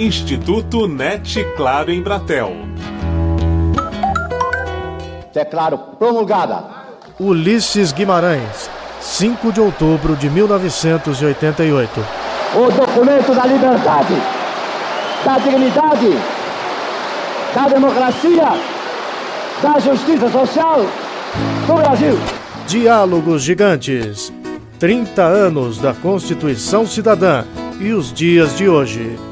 Instituto NET Claro em Bratel. Declaro promulgada. Ulisses Guimarães, 5 de outubro de 1988. O documento da liberdade, da dignidade, da democracia, da justiça social do Brasil. Diálogos Gigantes. 30 anos da Constituição Cidadã e os dias de hoje.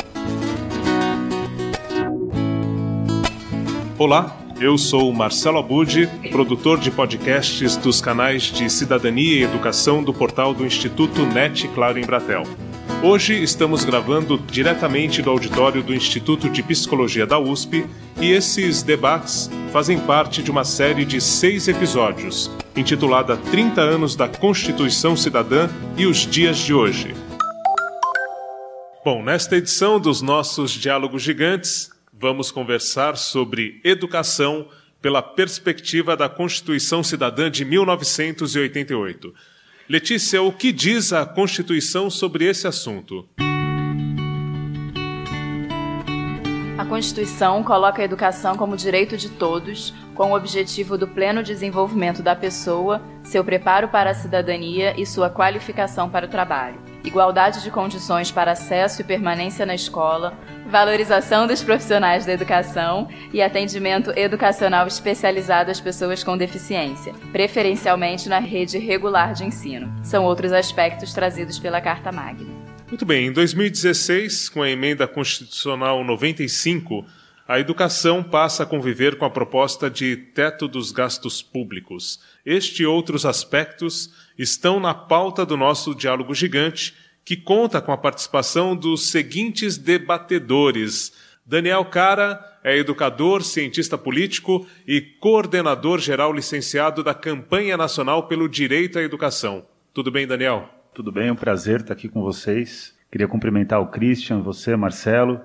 Olá, eu sou Marcelo Abud, produtor de podcasts dos canais de Cidadania e Educação do portal do Instituto NET Claro em Bratel. Hoje estamos gravando diretamente do auditório do Instituto de Psicologia da USP e esses debates fazem parte de uma série de seis episódios, intitulada 30 anos da Constituição Cidadã e os dias de hoje. Bom, nesta edição dos nossos Diálogos Gigantes, vamos conversar sobre educação pela perspectiva da Constituição Cidadã de 1988. Letícia, o que diz a Constituição sobre esse assunto? Constituição coloca a educação como direito de todos, com o objetivo do pleno desenvolvimento da pessoa, seu preparo para a cidadania e sua qualificação para o trabalho, igualdade de condições para acesso e permanência na escola, valorização dos profissionais da educação e atendimento educacional especializado às pessoas com deficiência, preferencialmente na rede regular de ensino. São outros aspectos trazidos pela Carta Magna. Muito bem, em 2016, com a emenda constitucional 95, a educação passa a conviver com a proposta de teto dos gastos públicos. Este e outros aspectos estão na pauta do nosso diálogo gigante, que conta com a participação dos seguintes debatedores. Daniel Cara é educador, cientista político e coordenador geral licenciado da Campanha Nacional pelo Direito à Educação. Tudo bem, Daniel? Tudo bem, é um prazer estar aqui com vocês. Queria cumprimentar o Christian, você, Marcelo,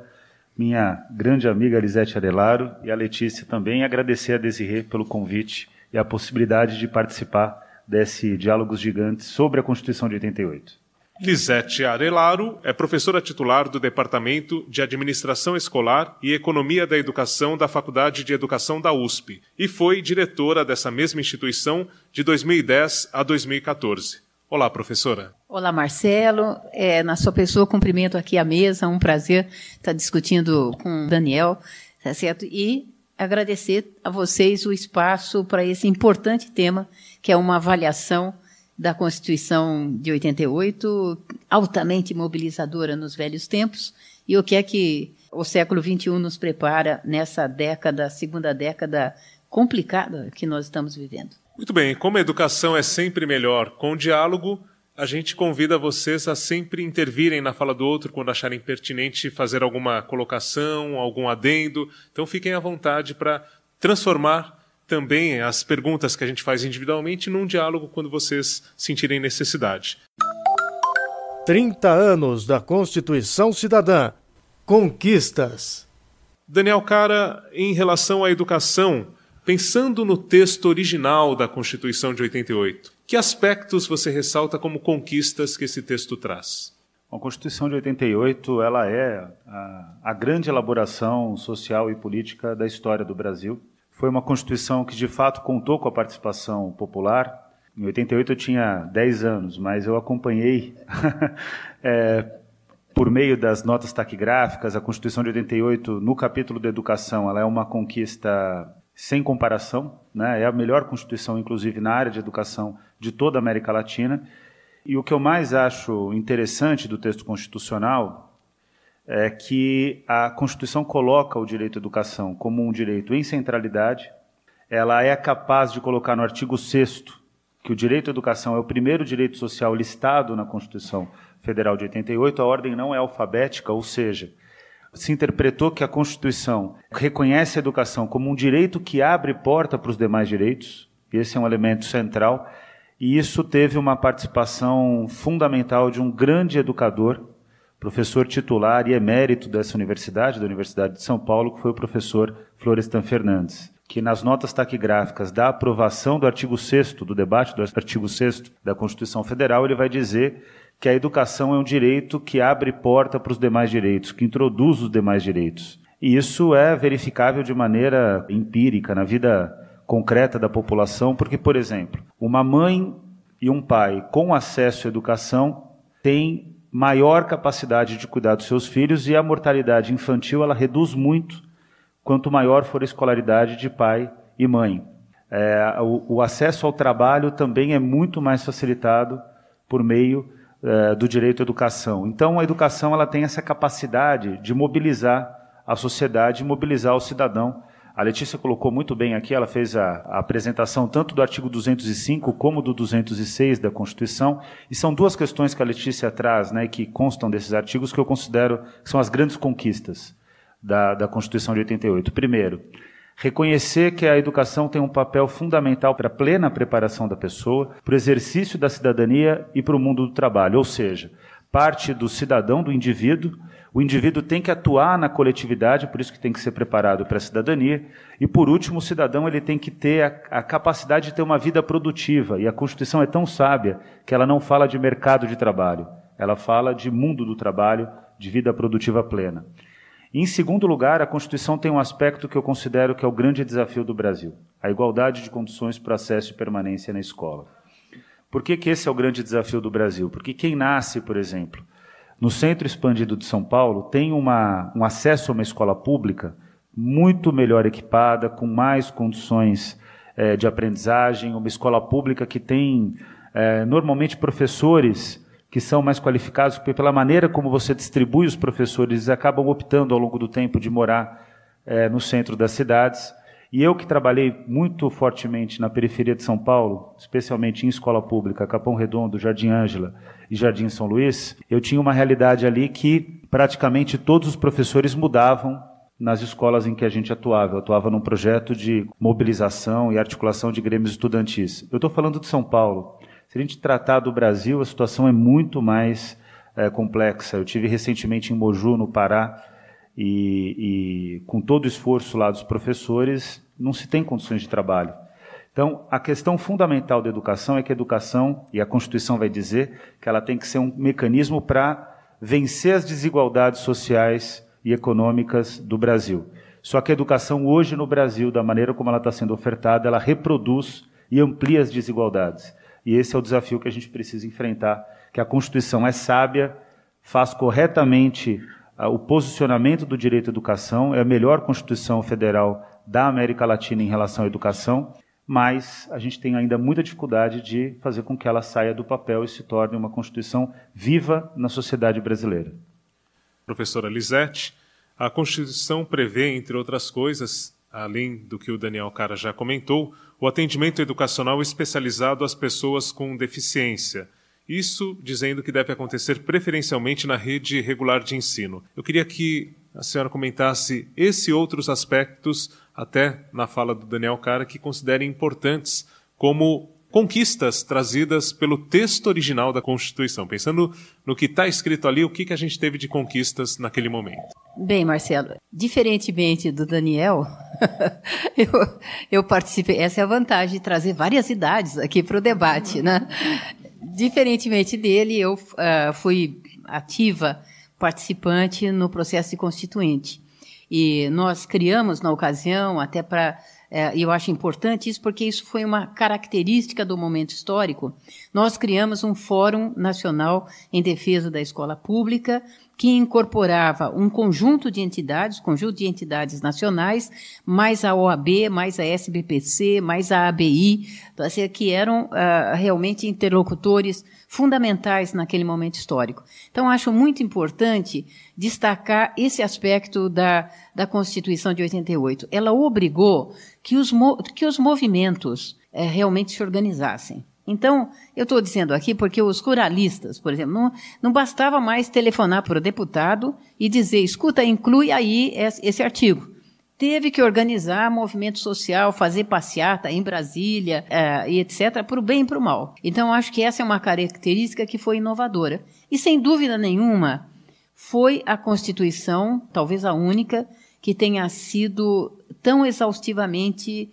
minha grande amiga Lisete Arelaro e a Letícia também, e agradecer a Desirê pelo convite e a possibilidade de participar desse Diálogos Gigantes sobre a Constituição de 88. Lisete Arelaro é professora titular do Departamento de Administração Escolar e Economia da Educação da Faculdade de Educação da USP e foi diretora dessa mesma instituição de 2010 a 2014. Olá, professora. Olá, Marcelo. É, na sua pessoa, cumprimento aqui a mesa. Um prazer estar discutindo com o Daniel, tá certo? E agradecer a vocês o espaço para esse importante tema, que é uma avaliação da Constituição de 88, altamente mobilizadora nos velhos tempos, e o que é que o século XXI nos prepara nessa década, segunda década complicada que nós estamos vivendo. Muito bem, como a educação é sempre melhor com diálogo, a gente convida vocês a sempre intervirem na fala do outro quando acharem pertinente fazer alguma colocação, algum adendo. Então fiquem à vontade para transformar também as perguntas que a gente faz individualmente num diálogo quando vocês sentirem necessidade. 30 anos da Constituição Cidadã. Conquistas. Daniel Cara, em relação à educação, Pensando no texto original da Constituição de 88, que aspectos você ressalta como conquistas que esse texto traz? A Constituição de 88 ela é a, a grande elaboração social e política da história do Brasil. Foi uma Constituição que, de fato, contou com a participação popular. Em 88 eu tinha 10 anos, mas eu acompanhei é, por meio das notas taquigráficas, a Constituição de 88, no capítulo da educação, ela é uma conquista sem comparação, né? é a melhor Constituição, inclusive na área de educação de toda a América Latina. E o que eu mais acho interessante do texto constitucional é que a Constituição coloca o direito à educação como um direito em centralidade, ela é capaz de colocar no artigo 6 que o direito à educação é o primeiro direito social listado na Constituição Federal de 88, a ordem não é alfabética, ou seja, se interpretou que a Constituição reconhece a educação como um direito que abre porta para os demais direitos, e esse é um elemento central, e isso teve uma participação fundamental de um grande educador, professor titular e emérito dessa universidade, da Universidade de São Paulo, que foi o professor Florestan Fernandes, que nas notas taquigráficas da aprovação do artigo 6 do debate do artigo 6 da Constituição Federal, ele vai dizer que a educação é um direito que abre porta para os demais direitos, que introduz os demais direitos. E isso é verificável de maneira empírica na vida concreta da população, porque, por exemplo, uma mãe e um pai com acesso à educação têm maior capacidade de cuidar dos seus filhos e a mortalidade infantil ela reduz muito quanto maior for a escolaridade de pai e mãe. É, o, o, acesso ao trabalho também é muito mais facilitado por meio é, do direito à educação. Então, a educação ela tem essa capacidade de mobilizar a sociedade, mobilizar o cidadão. A Letícia colocou muito bem aqui, ela fez a, a, apresentação tanto do artigo 205 como do 206 da Constituição, e são duas questões que a Letícia traz, né, que constam desses artigos, que eu considero que são as grandes conquistas da, da Constituição de 88. Primeiro, reconhecer que a educação tem um papel fundamental para a plena preparação da pessoa, para o exercício da cidadania e para o mundo do trabalho, ou seja, parte do cidadão, do indivíduo, o indivíduo tem que atuar na coletividade, por isso que tem que ser preparado para a cidadania. E por último, o cidadão ele tem que ter a, a, capacidade de ter uma vida produtiva. E a Constituição é tão sábia que ela não fala de mercado de trabalho, ela fala de mundo do trabalho, de vida produtiva plena. Em segundo lugar, a Constituição tem um aspecto que eu considero que é o grande desafio do Brasil: a igualdade de condições para acesso e permanência na escola. Por que, que esse é o grande desafio do Brasil? Porque quem nasce, por exemplo, no centro expandido de São Paulo, tem uma, um acesso a uma escola pública muito melhor equipada, com mais condições é, de aprendizagem, uma escola pública que tem é, normalmente professores que são mais qualificados, pela maneira como você distribui os professores, acabam optando ao longo do tempo de morar é, no centro das cidades. E eu que trabalhei muito fortemente na periferia de São Paulo, especialmente em escola pública, Capão Redondo, Jardim Ângela e Jardim São Luís, eu tinha uma realidade ali que praticamente todos os professores mudavam nas escolas em que a gente atuava. Eu atuava num projeto de mobilização e articulação de grêmios estudantis. Eu estou falando de São Paulo. Se a gente tratar do Brasil, a situação é muito mais é, complexa. Eu tive recentemente em Moju, no Pará, e, e com todo o esforço lá dos professores, não se tem condições de trabalho. Então, a questão fundamental da educação é que a educação, e a Constituição vai dizer, que ela tem que ser um mecanismo para vencer as desigualdades sociais e econômicas do Brasil. Só que a educação hoje no Brasil, da maneira como ela está sendo ofertada, ela reproduz e amplia as desigualdades. E esse é o desafio que a gente precisa enfrentar, que a Constituição é sábia, faz corretamente ah, o posicionamento do direito à educação, é a melhor Constituição federal da América Latina em relação à educação, mas a gente tem ainda muita dificuldade de fazer com que ela saia do papel e se torne uma Constituição viva na sociedade brasileira. Professora Lisete, a Constituição prevê, entre outras coisas, além do que o Daniel Cara já comentou, o atendimento educacional especializado às pessoas com deficiência isso dizendo que deve acontecer preferencialmente na rede regular de ensino. Eu queria que a senhora comentasse esse e outros aspectos, até na fala do Daniel Cara, que considerem importantes como conquistas trazidas pelo texto original da Constituição. Pensando no que está escrito ali, o que, que a gente teve de conquistas naquele momento? Bem, Marcelo, diferentemente do Daniel, eu, eu participei. Essa é a vantagem de trazer várias idades aqui para o debate, né? Diferentemente dele, eu uh, fui ativa participante no processo de constituinte. E nós criamos, na ocasião, até para. Uh, eu acho importante isso porque isso foi uma característica do momento histórico. Nós criamos um Fórum Nacional em Defesa da Escola Pública, que incorporava um conjunto de entidades, conjunto de entidades nacionais, mais a OAB, mais a SBPC, mais a ABI, assim, que eram uh, realmente interlocutores fundamentais naquele momento histórico. Então, acho muito importante destacar esse aspecto da, da Constituição de 88. Ela obrigou que os, que os movimentos uh, realmente se organizassem. Então, eu estou dizendo aqui porque os ruralistas, por exemplo, não, não bastava mais telefonar para o deputado e dizer, escuta, inclui aí esse artigo. Teve que organizar movimento social, fazer passeata em Brasília uh, e etc., para o bem e para o mal. Então, acho que essa é uma característica que foi inovadora. E, sem dúvida nenhuma, foi a Constituição, talvez a única, que tenha sido tão exaustivamente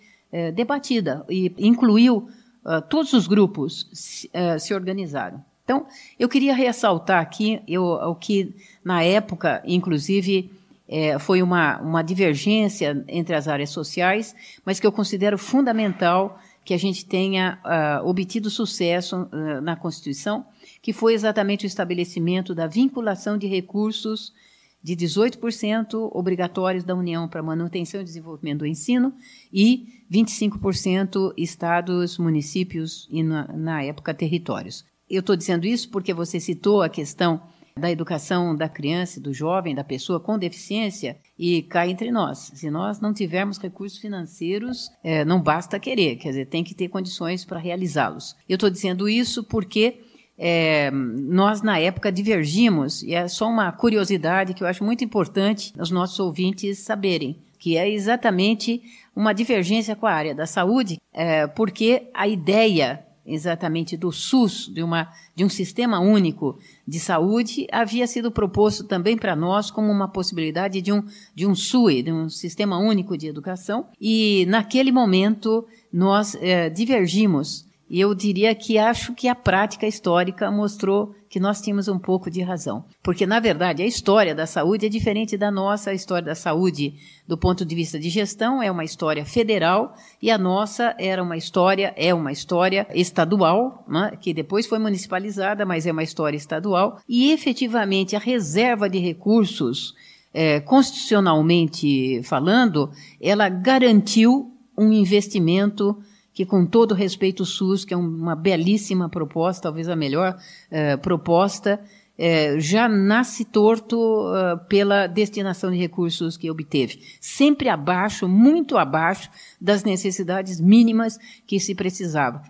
debatida e incluiu ah, todos os grupos se, uh, se organizaram. Então, eu queria ressaltar aqui eu, o que, na época, inclusive, é, foi uma, uma divergência entre as áreas sociais, mas que eu considero fundamental que a gente tenha uh, obtido sucesso uh, na Constituição, que foi exatamente o estabelecimento da vinculação de recursos de 18% obrigatórios da União para manutenção e desenvolvimento do ensino e 25% estados, municípios e, na, na época, territórios. Eu estou dizendo isso porque você citou a questão da educação da criança, do jovem, da pessoa com deficiência, e cai entre nós. Se nós não tivermos recursos financeiros, é, não basta querer, quer dizer, tem que ter condições para realizá-los. Eu estou dizendo isso porque é, nós, na época, divergimos, e é só uma curiosidade que eu acho muito importante os nossos ouvintes saberem, que é exatamente uma divergência com a área da saúde, é, porque a ideia exatamente do SUS, de, uma, de um sistema único de saúde, havia sido proposto também para nós como uma possibilidade de um, de um SUE, de um sistema único de educação, e naquele momento nós é, divergimos e eu diria que acho que a prática histórica mostrou que nós tínhamos um pouco de razão. Porque, na verdade, a história da saúde é diferente da nossa. História da saúde, do ponto de vista de gestão, é uma história federal e a nossa era uma história, é uma história estadual, né, que depois foi municipalizada, mas é uma história estadual. E, efetivamente, a reserva de recursos, é, constitucionalmente falando, ela garantiu um investimento que com todo respeito o SUS, que é uma belíssima proposta, talvez a melhor eh, proposta, eh, já nasce torto uh, pela destinação de recursos que obteve. Sempre abaixo, muito abaixo das necessidades mínimas que se precisava.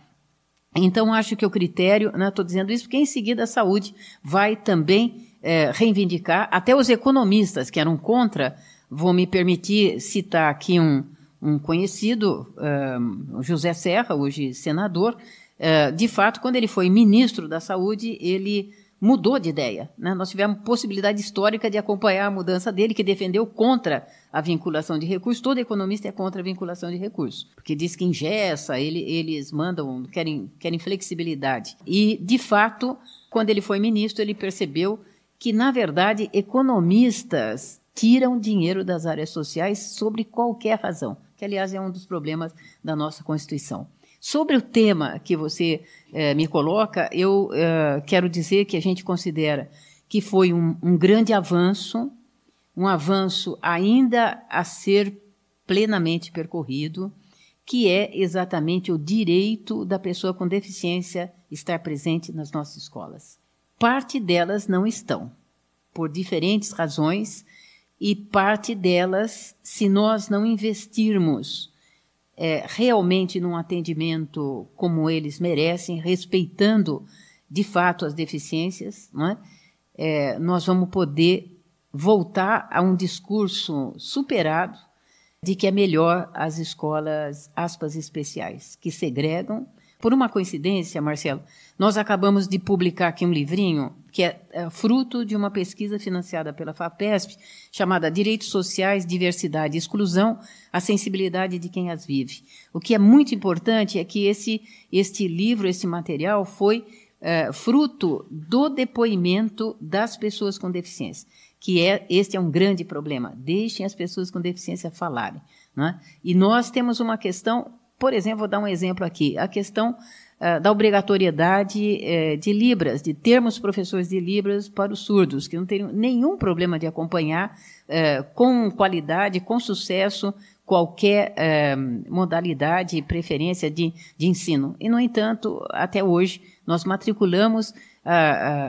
Então, acho que o critério, estou né, dizendo isso porque em seguida a saúde vai também eh, reivindicar, até os economistas que eram contra, vou me permitir citar aqui um, um conhecido, uh, José Serra, hoje senador, uh, de fato, quando ele foi ministro da Saúde, ele mudou de ideia. Né? Nós tivemos possibilidade histórica de acompanhar a mudança dele, que defendeu contra a vinculação de recursos. Todo economista é contra a vinculação de recursos, porque diz que ingessa, ele, eles mandam, querem, querem flexibilidade. E, de fato, quando ele foi ministro, ele percebeu que, na verdade, economistas tiram dinheiro das áreas sociais sobre qualquer razão que, aliás, é um dos problemas da nossa Constituição. Sobre o tema que você eh, me coloca, eu eh, quero dizer que a gente considera que foi um, um grande avanço, um avanço ainda a ser plenamente percorrido, que é exatamente o direito da pessoa com deficiência estar presente nas nossas escolas. Parte delas não estão, por diferentes razões, e parte delas, se nós não investirmos é, realmente num atendimento como eles merecem, respeitando de fato as deficiências, é? É, nós vamos poder voltar a um discurso superado de que é melhor as escolas, aspas, especiais, que segregam. Por uma coincidência, Marcelo, nós acabamos de publicar aqui um livrinho que é, é, fruto de uma pesquisa financiada pela FAPESP, chamada Direitos Sociais, Diversidade e Exclusão, a sensibilidade de quem as vive. O que é muito importante é que esse, este livro, esse material, foi é, fruto do depoimento das pessoas com deficiência, que é este é um grande problema. Deixem as pessoas com deficiência falarem. Né? E nós temos uma questão, por exemplo, vou dar um exemplo aqui, a questão uh, da obrigatoriedade uh, de Libras, de termos professores de Libras para os surdos, que não teriam nenhum problema de acompanhar uh, com qualidade, com sucesso, qualquer modalidade preferência de, de ensino. E, no entanto, até hoje, nós matriculamos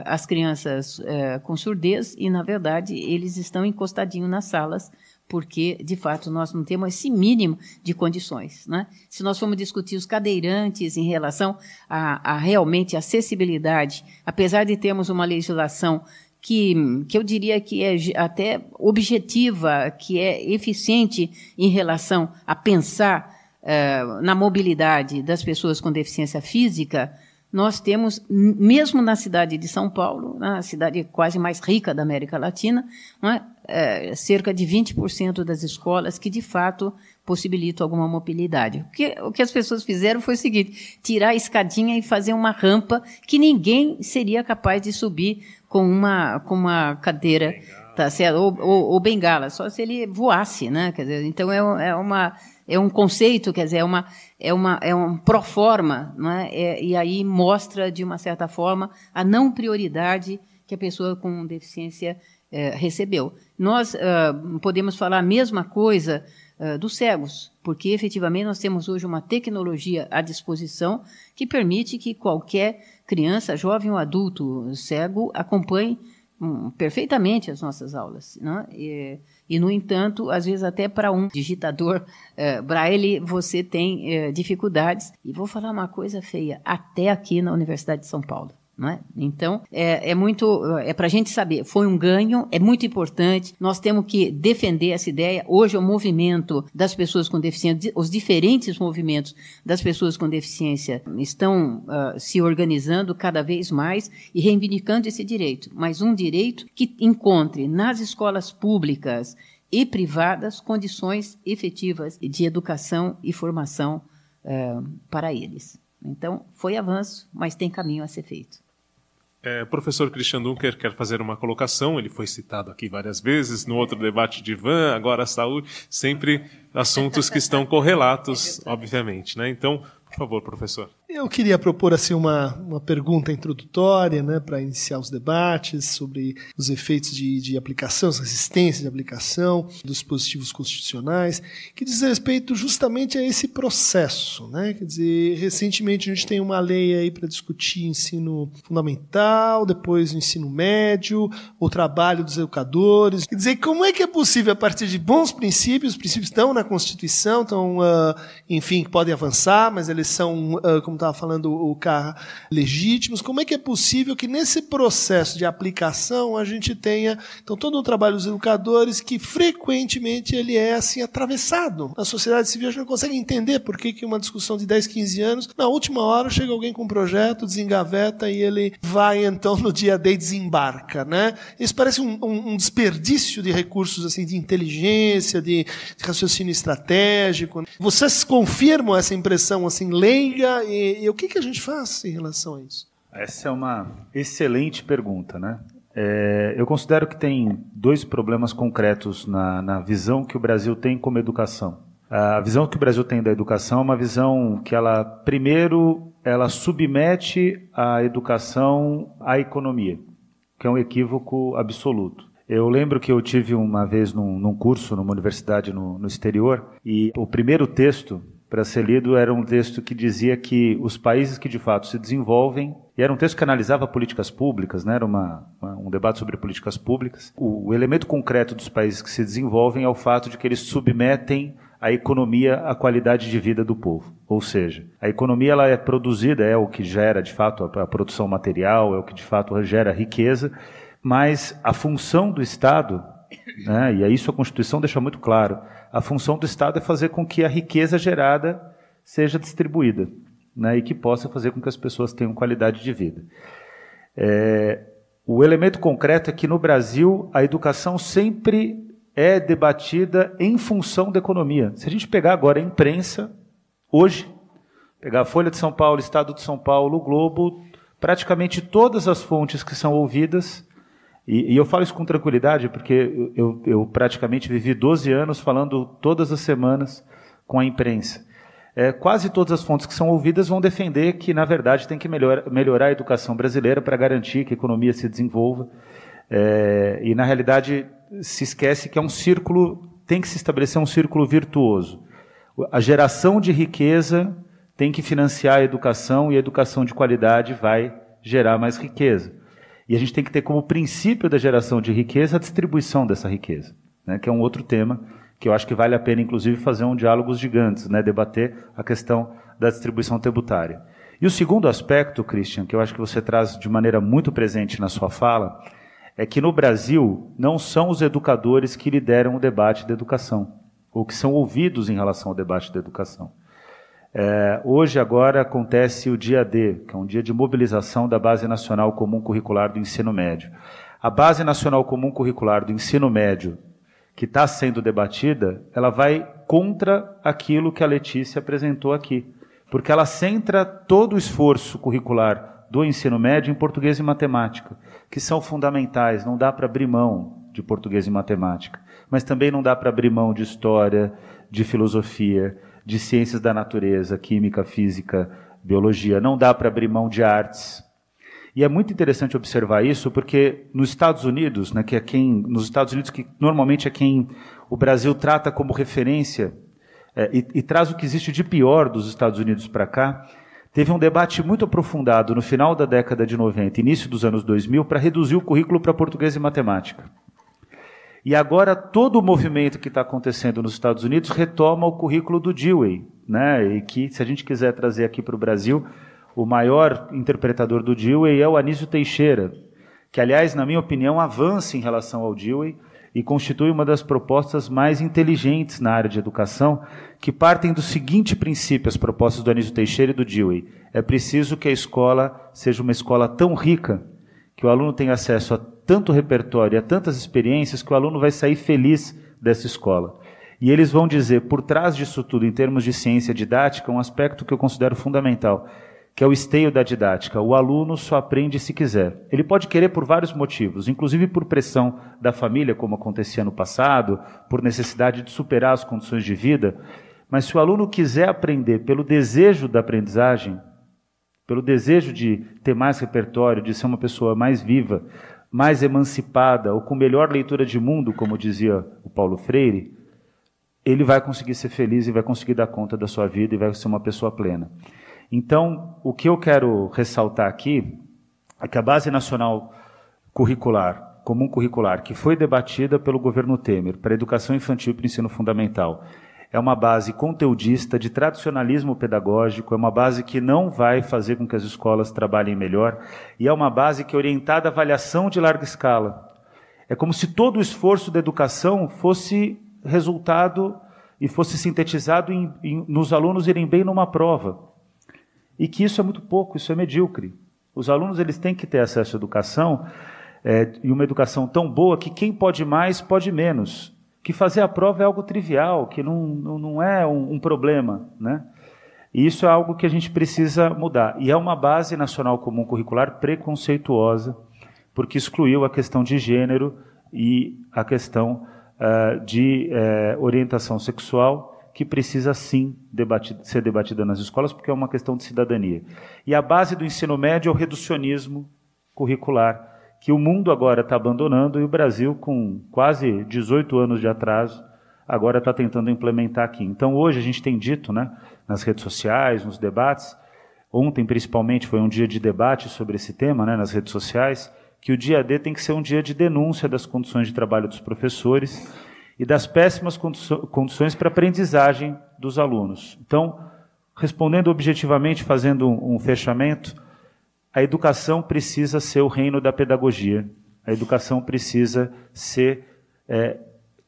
as crianças com surdez e, na verdade, eles estão encostadinhos nas salas porque, de fato, nós não temos esse mínimo de condições. Né? Se nós formos discutir os cadeirantes em relação a, a realmente acessibilidade, apesar de termos uma legislação que, que eu diria que é até objetiva, que é eficiente em relação a pensar uh, na mobilidade das pessoas com deficiência física, nós temos, mesmo na cidade de São Paulo, na cidade quase mais rica da América Latina, é? É, cerca de 20% das escolas que, de fato, possibilitam alguma mobilidade. O que, o que as pessoas fizeram foi o seguinte: tirar a escadinha e fazer uma rampa que ninguém seria capaz de subir com uma, com uma cadeira. Tá certo? Ou, ou, ou bengala, só se ele voasse, né? Quer dizer, então é, é uma é um conceito, quer dizer, é uma é uma é um pro forma, não é? é? E aí mostra de uma certa forma a não prioridade que a pessoa com deficiência é, recebeu. Nós uh, podemos falar a mesma coisa uh, dos cegos, porque efetivamente nós temos hoje uma tecnologia à disposição que permite que qualquer criança, jovem ou adulto cego acompanhe um, perfeitamente as nossas aulas, não é? E, e, no entanto, às vezes até para um digitador uh, braille você tem uh, dificuldades. E vou falar uma coisa feia, até aqui na Universidade de São Paulo. É? Então, é, é muito, é para a gente saber, foi um ganho, é muito importante, nós temos que defender essa ideia. Hoje, o movimento das pessoas com deficiência, os diferentes movimentos das pessoas com deficiência estão uh, se organizando cada vez mais e reivindicando esse direito, mas um direito que encontre nas escolas públicas e privadas condições efetivas de educação e formação uh, para eles. Então, foi avanço, mas tem caminho a ser feito. É, professor Christian Dunker quer fazer uma colocação, ele foi citado aqui várias vezes, no outro debate de Ivan, agora saúde, sempre assuntos que estão correlatos, obviamente. Né? Então, por favor, professor. Eu queria propor assim uma, uma pergunta introdutória, né, para iniciar os debates sobre os efeitos de, de aplicação, resistência de aplicação dos dispositivos constitucionais, que diz respeito justamente a esse processo, né? Quer dizer, recentemente a gente tem uma lei aí para discutir ensino fundamental, depois o ensino médio, o trabalho dos educadores. Quer dizer, como é que é possível a partir de bons princípios, os princípios estão na Constituição, estão, uh, enfim, podem avançar, mas eles são, uh, como estava falando o Carra, legítimos. Como é que é possível que nesse processo de aplicação a gente tenha então todo o trabalho dos educadores que frequentemente ele é assim atravessado. Na sociedade civil a gente não consegue entender por que, que uma discussão de 10, 15 anos, na última hora chega alguém com um projeto, desengaveta e ele vai então no dia D desembarca, né? Isso parece um, um, um desperdício de recursos assim de inteligência, de, de raciocínio estratégico. Vocês confirmam essa impressão assim leiga e, e o que, que a gente faz em relação a isso? Essa é uma excelente pergunta, né? É, eu considero que tem dois problemas concretos na, na visão que o Brasil tem como educação. A visão que o Brasil tem da educação é uma visão que ela, primeiro, ela submete a educação à economia, que é um equívoco absoluto. Eu lembro que eu tive uma vez num, num curso numa universidade no, no exterior e o primeiro texto para ser lido era um texto que dizia que os países que de fato se desenvolvem, e era um texto que analisava políticas públicas, né? era uma, uma, um debate sobre políticas públicas. O, o elemento concreto dos países que se desenvolvem é o fato de que eles submetem a economia à qualidade de vida do povo. Ou seja, a economia ela é produzida, é o que gera de fato a, a produção material, é o que de fato gera riqueza, mas a função do Estado, né, e isso a Constituição deixa muito claro, a função do Estado é fazer com que a riqueza gerada seja distribuída né, e que possa fazer com que as pessoas tenham qualidade de vida. É, o elemento concreto é que no Brasil a educação sempre é debatida em função da economia. Se a gente pegar agora a imprensa, hoje, pegar a Folha de São Paulo, Estado de São Paulo, o Globo, praticamente todas as fontes que são ouvidas e, e, eu falo isso com tranquilidade porque eu, eu, praticamente vivi 12 anos falando todas as semanas com a imprensa. É, quase todas as fontes que são ouvidas vão defender que, na verdade, tem que melhor, melhorar a educação brasileira para garantir que a economia se desenvolva. É, e, na realidade, se esquece que é um círculo, tem que se estabelecer um círculo virtuoso. A geração de riqueza tem que financiar a educação e a educação de qualidade vai gerar mais riqueza. E a gente tem que ter como princípio da geração de riqueza a distribuição dessa riqueza, né, que é um outro tema que eu acho que vale a pena, inclusive, fazer um diálogos gigantes, né, debater a questão da distribuição tributária. E o segundo aspecto, Christian, que eu acho que você traz de maneira muito presente na sua fala, é que no Brasil não são os educadores que lideram o debate da educação, ou que são ouvidos em relação ao debate da educação. É, hoje, agora, acontece o dia D, que é um dia de mobilização da Base Nacional Comum Curricular do Ensino Médio. A Base Nacional Comum Curricular do Ensino Médio, que está sendo debatida, ela vai contra aquilo que a Letícia apresentou aqui, porque ela centra todo o esforço curricular do ensino médio em português e matemática, que são fundamentais, não dá para abrir mão de português e matemática, mas também não dá para abrir mão de história, de filosofia, de ciências da natureza, química, física, biologia. Não dá para abrir mão de artes. E é muito interessante observar isso, porque nos Estados Unidos, né, que é quem, nos Estados Unidos que normalmente é quem o Brasil trata como referência é, e, e traz o que existe de pior dos Estados Unidos para cá, teve um debate muito aprofundado no final da década de 90, início dos anos 2000, para reduzir o currículo para português e matemática. E agora todo o movimento que está acontecendo nos Estados Unidos retoma o currículo do Dewey, né? E que, se a gente quiser trazer aqui para o Brasil, o maior interpretador do Dewey é o Anísio Teixeira, que, aliás, na minha opinião, avança em relação ao Dewey e constitui uma das propostas mais inteligentes na área de educação, que partem do seguinte princípio, as propostas do Anísio Teixeira e do Dewey. É preciso que a escola seja uma escola tão rica que o aluno tenha acesso a tanto repertório, a tantas experiências, que o aluno vai sair feliz dessa escola. E eles vão dizer, por trás disso tudo, em termos de ciência didática, um aspecto que eu considero fundamental, que é o esteio da didática. O aluno só aprende se quiser. Ele pode querer por vários motivos, inclusive por pressão da família, como acontecia no passado, por necessidade de superar as condições de vida. Mas se o aluno quiser aprender pelo desejo da aprendizagem, pelo desejo de ter mais repertório, de ser uma pessoa mais viva, mais emancipada ou com melhor leitura de mundo, como dizia o Paulo Freire, ele vai conseguir ser feliz e vai conseguir dar conta da sua vida e vai ser uma pessoa plena. Então, o que eu quero ressaltar aqui é que a Base Nacional Curricular, Comum Curricular, que foi debatida pelo governo Temer para a educação infantil e para o ensino fundamental, é uma base conteudista de tradicionalismo pedagógico, é uma base que não vai fazer com que as escolas trabalhem melhor, e é uma base que é orientada à avaliação de larga escala. É como se todo o esforço da educação fosse resultado e fosse sintetizado em, em, nos alunos irem bem numa prova. E que isso é muito pouco, isso é medíocre. Os alunos eles têm que ter acesso à educação é, e uma educação tão boa que quem pode mais pode menos que fazer a prova é algo trivial, que não, não é um, um problema, né? E isso é algo que a gente precisa mudar. E é uma base nacional comum curricular preconceituosa, porque excluiu a questão de gênero e a questão uh, de uh, orientação sexual, que precisa sim ser debatida nas escolas, porque é uma questão de cidadania. E a base do ensino médio é o reducionismo curricular, que o mundo agora está abandonando e o Brasil, com quase 18 anos de atraso, agora está tentando implementar aqui. Então, hoje a gente tem dito, né, nas redes sociais, nos debates, ontem principalmente foi um dia de debate sobre esse tema, né, nas redes sociais, que o dia D tem que ser um dia de denúncia das condições de trabalho dos professores e das péssimas condições para aprendizagem dos alunos. Então, respondendo objetivamente, fazendo um fechamento, a educação precisa ser o reino da pedagogia. A educação precisa ser é,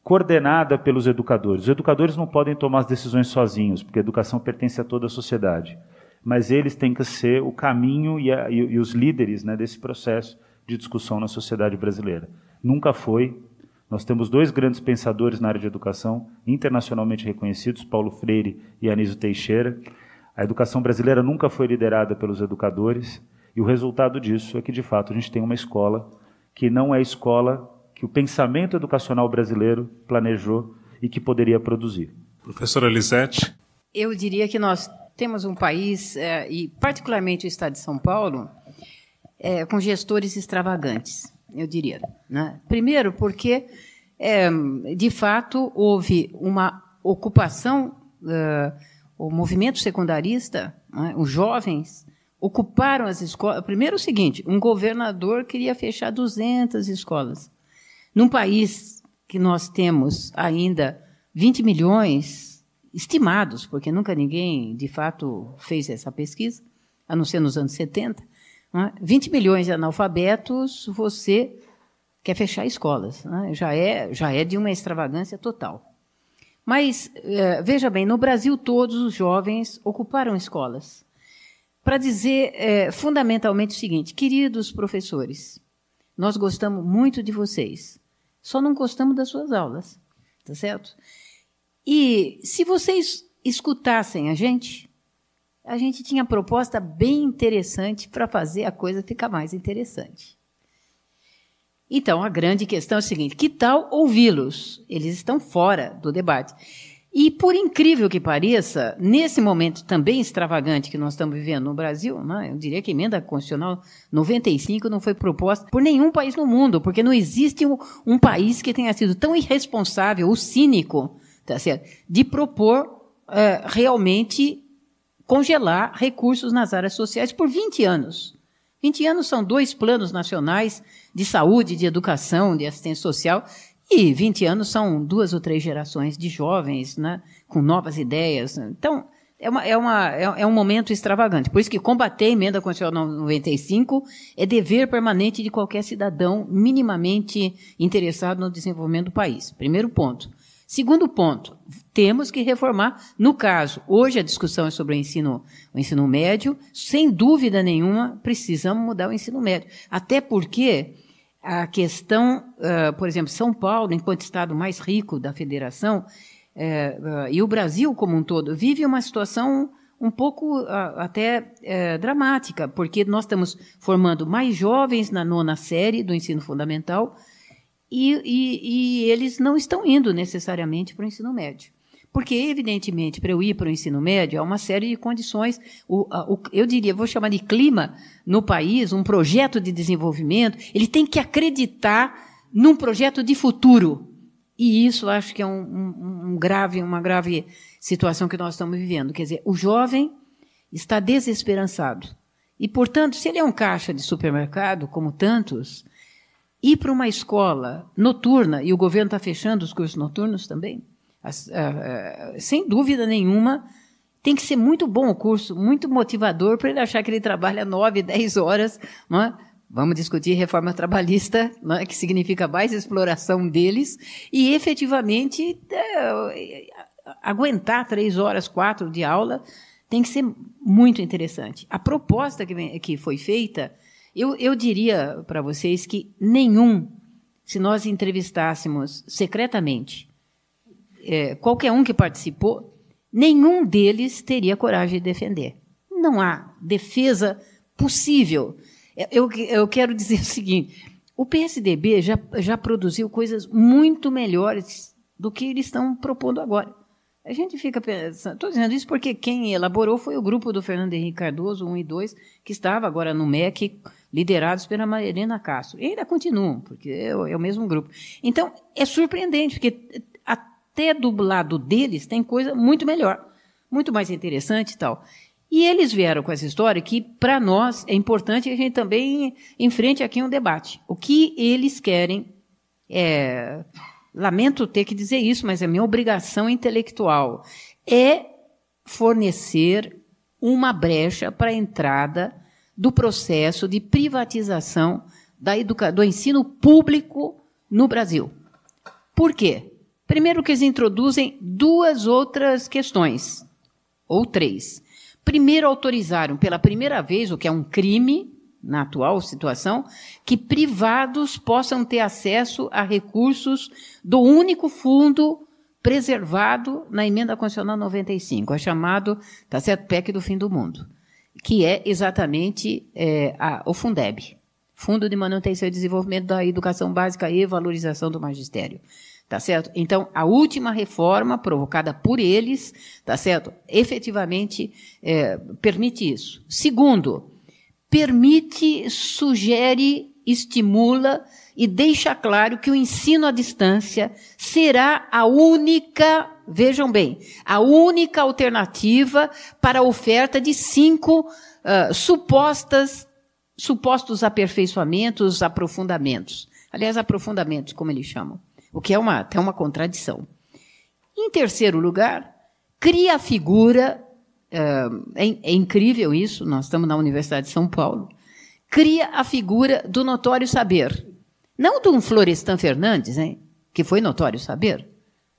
coordenada pelos educadores. Os educadores não podem tomar as decisões sozinhos, porque a educação pertence a toda a sociedade. Mas eles têm que ser o caminho e, a, e, e os líderes né, desse processo de discussão na sociedade brasileira. Nunca foi. Nós temos dois grandes pensadores na área de educação, internacionalmente reconhecidos, Paulo Freire e Anísio Teixeira. A educação brasileira nunca foi liderada pelos educadores. E o resultado disso é que, de fato, a gente tem uma escola que não é a escola que o pensamento educacional brasileiro planejou e que poderia produzir. Professora Lisete. Eu diria que nós temos um país, é, e particularmente o estado de São Paulo, é, com gestores extravagantes, eu diria. Né? Primeiro, porque, é, de fato, houve uma ocupação, uh, o movimento secundarista, né, os jovens, ocuparam as escolas. Primeiro, o seguinte: um governador queria fechar 200 escolas. Num país que nós temos ainda 20 milhões estimados, porque nunca ninguém, de fato, fez essa pesquisa, a não ser nos anos 70, 20 né? milhões de analfabetos, você quer fechar escolas. Né? Já, é, já é de uma extravagância total. Mas, é, veja bem, no Brasil todos os jovens ocuparam escolas para dizer é, fundamentalmente o seguinte: queridos professores, nós gostamos muito de vocês, só não gostamos das suas aulas, tá certo? E se vocês escutassem a gente, a gente tinha proposta bem interessante para fazer a coisa ficar mais interessante. Então, a grande questão é a seguinte: que tal ouvi-los? Eles estão fora do debate. E, por incrível que pareça, nesse momento também extravagante que nós estamos vivendo no Brasil, né, eu diria que a emenda constitucional 95 não foi proposta por nenhum país no mundo, porque não existe um, um país que tenha sido tão irresponsável ou cínico tá certo, de propor uh, realmente congelar recursos nas áreas sociais por 20 anos. 20 anos são dois planos nacionais de saúde, de educação, de assistência social, e 20 anos são duas ou três gerações de jovens, né, com novas ideias. Então, é, uma, é, uma, é, é um momento extravagante. Por isso que combater a emenda constitucional 95 é dever permanente de qualquer cidadão minimamente interessado no desenvolvimento do país. Primeiro ponto. Segundo ponto, temos que reformar. No caso, hoje a discussão é sobre o ensino, o ensino médio. Sem dúvida nenhuma, precisamos mudar o ensino médio. Até porque a questão, uh, por exemplo, São Paulo, enquanto estado mais rico da federação, uh, uh, e o Brasil como um todo, vive uma situação um pouco até dramática, porque nós estamos formando mais jovens na nona série do ensino fundamental e, e, e eles não estão indo necessariamente para o ensino médio. Porque, evidentemente, para eu ir para o ensino médio, há uma série de condições. O, o, eu diria, vou chamar de clima no país, um projeto de desenvolvimento, ele tem que acreditar num projeto de futuro. E isso acho que é um, um, um grave, uma grave situação que nós estamos vivendo. Quer dizer, o jovem está desesperançado. E, portanto, se ele é um caixa de supermercado, como tantos, ir para uma escola noturna, e o governo está fechando os cursos noturnos também, sem dúvida nenhuma, tem que ser muito bom o curso, muito motivador para ele achar que ele trabalha nove, dez horas. É? Vamos discutir reforma trabalhista, é? que significa mais exploração deles, e efetivamente é, aguentar três horas, quatro de aula tem que ser muito interessante. A proposta que, vem, que foi feita, eu, eu diria para vocês que nenhum, se nós entrevistássemos secretamente é, qualquer um que participou, nenhum deles teria coragem de defender. Não há defesa possível. É, eu, eu quero dizer o seguinte: o PSDB já, já produziu coisas muito melhores do que eles estão propondo agora. A gente fica pensando, estou dizendo isso porque quem elaborou foi o grupo do Fernando Henrique Cardoso, 1 e 2, que estava agora no MEC, liderados pela Marina Castro. E ainda continuam, porque é, é o mesmo grupo. Então, é surpreendente, porque até do lado deles tem coisa muito melhor, muito mais interessante e tal. E eles vieram com essa história que, para nós, é importante que a gente também enfrente aqui um debate. O que eles querem é. Lamento ter que dizer isso, mas é minha obrigação intelectual. É fornecer uma brecha para a entrada do processo de privatização da educa do ensino público no Brasil. Por quê? Primeiro, que eles introduzem duas outras questões, ou três. Primeiro, autorizaram pela primeira vez, o que é um crime na atual situação, que privados possam ter acesso a recursos do único fundo preservado na emenda constitucional 95, é chamado, tá certo, PEC do fim do mundo, que é exatamente é, a, o Fundeb, Fundo de Manutenção e Desenvolvimento da Educação Básica e Valorização do Magistério. Tá certo? Então, a última reforma provocada por eles, tá certo? Efetivamente é, permite isso. Segundo, permite, sugere, estimula e deixa claro que o ensino à distância será a única, vejam bem, a única alternativa para a oferta de cinco uh, supostas, supostos aperfeiçoamentos, aprofundamentos. Aliás, aprofundamentos, como eles chamam o que é uma, até uma contradição. Em terceiro lugar, cria a figura, é, é incrível isso, nós estamos na Universidade de São Paulo, cria a figura do notório saber. Não de um Florestan Fernandes, hein, que foi notório saber,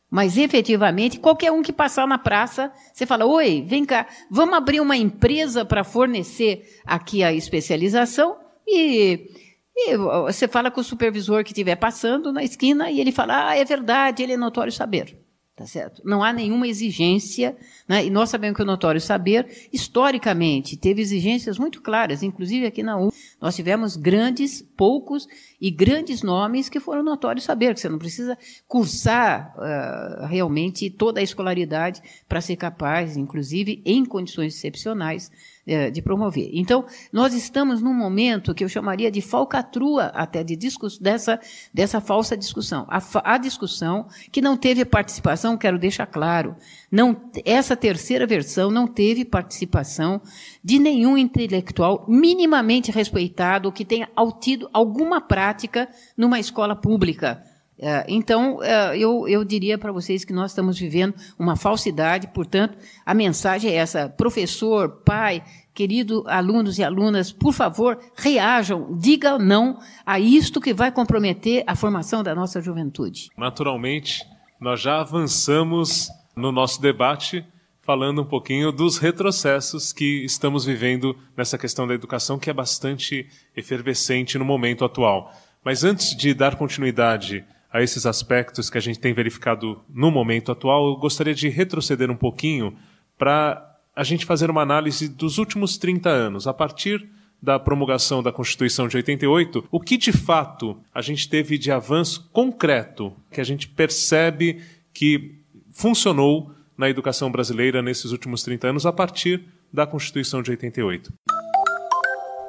Mas efetivamente, qualquer um que passar na praça, você fala: Oi, vem cá, vamos abrir uma empresa para fornecer aqui a especialização e, e, você fala com o supervisor que estiver passando na esquina e ele fala: Ah, é verdade, ele é notório saber. Tá certo? Não há nenhuma exigência, né? e nós sabemos que o notório saber, historicamente, teve exigências muito claras, inclusive aqui na U, nós tivemos grandes, poucos e grandes nomes que foram notórios saber, que você não precisa cursar uh, realmente toda a escolaridade para ser capaz, inclusive em condições excepcionais, de promover. Então, nós estamos num momento que eu chamaria de falcatrua até de dessa, dessa falsa discussão. A, a discussão que não teve participação, quero deixar claro, não, essa terceira versão não teve participação de nenhum intelectual minimamente respeitado que tenha tido alguma prática numa escola pública. É, então, é, eu, eu diria para vocês que nós estamos vivendo uma falsidade, portanto, a mensagem é essa: professor, pai, querido alunos e alunas, por favor, reajam, digam não a isto que vai comprometer a formação da nossa juventude. Naturalmente, nós já avançamos no nosso debate falando um pouquinho dos retrocessos que estamos vivendo nessa questão da educação, que é bastante efervescente no momento atual. Mas antes de dar continuidade a esses aspectos que a gente tem verificado no momento atual, eu gostaria de retroceder um pouquinho para a gente fazer uma análise dos últimos 30 anos, a partir da promulgação da Constituição de 88, o que de fato a gente teve de avanço concreto, que a gente percebe que funcionou na educação brasileira nesses últimos 30 anos, a partir da Constituição de 88.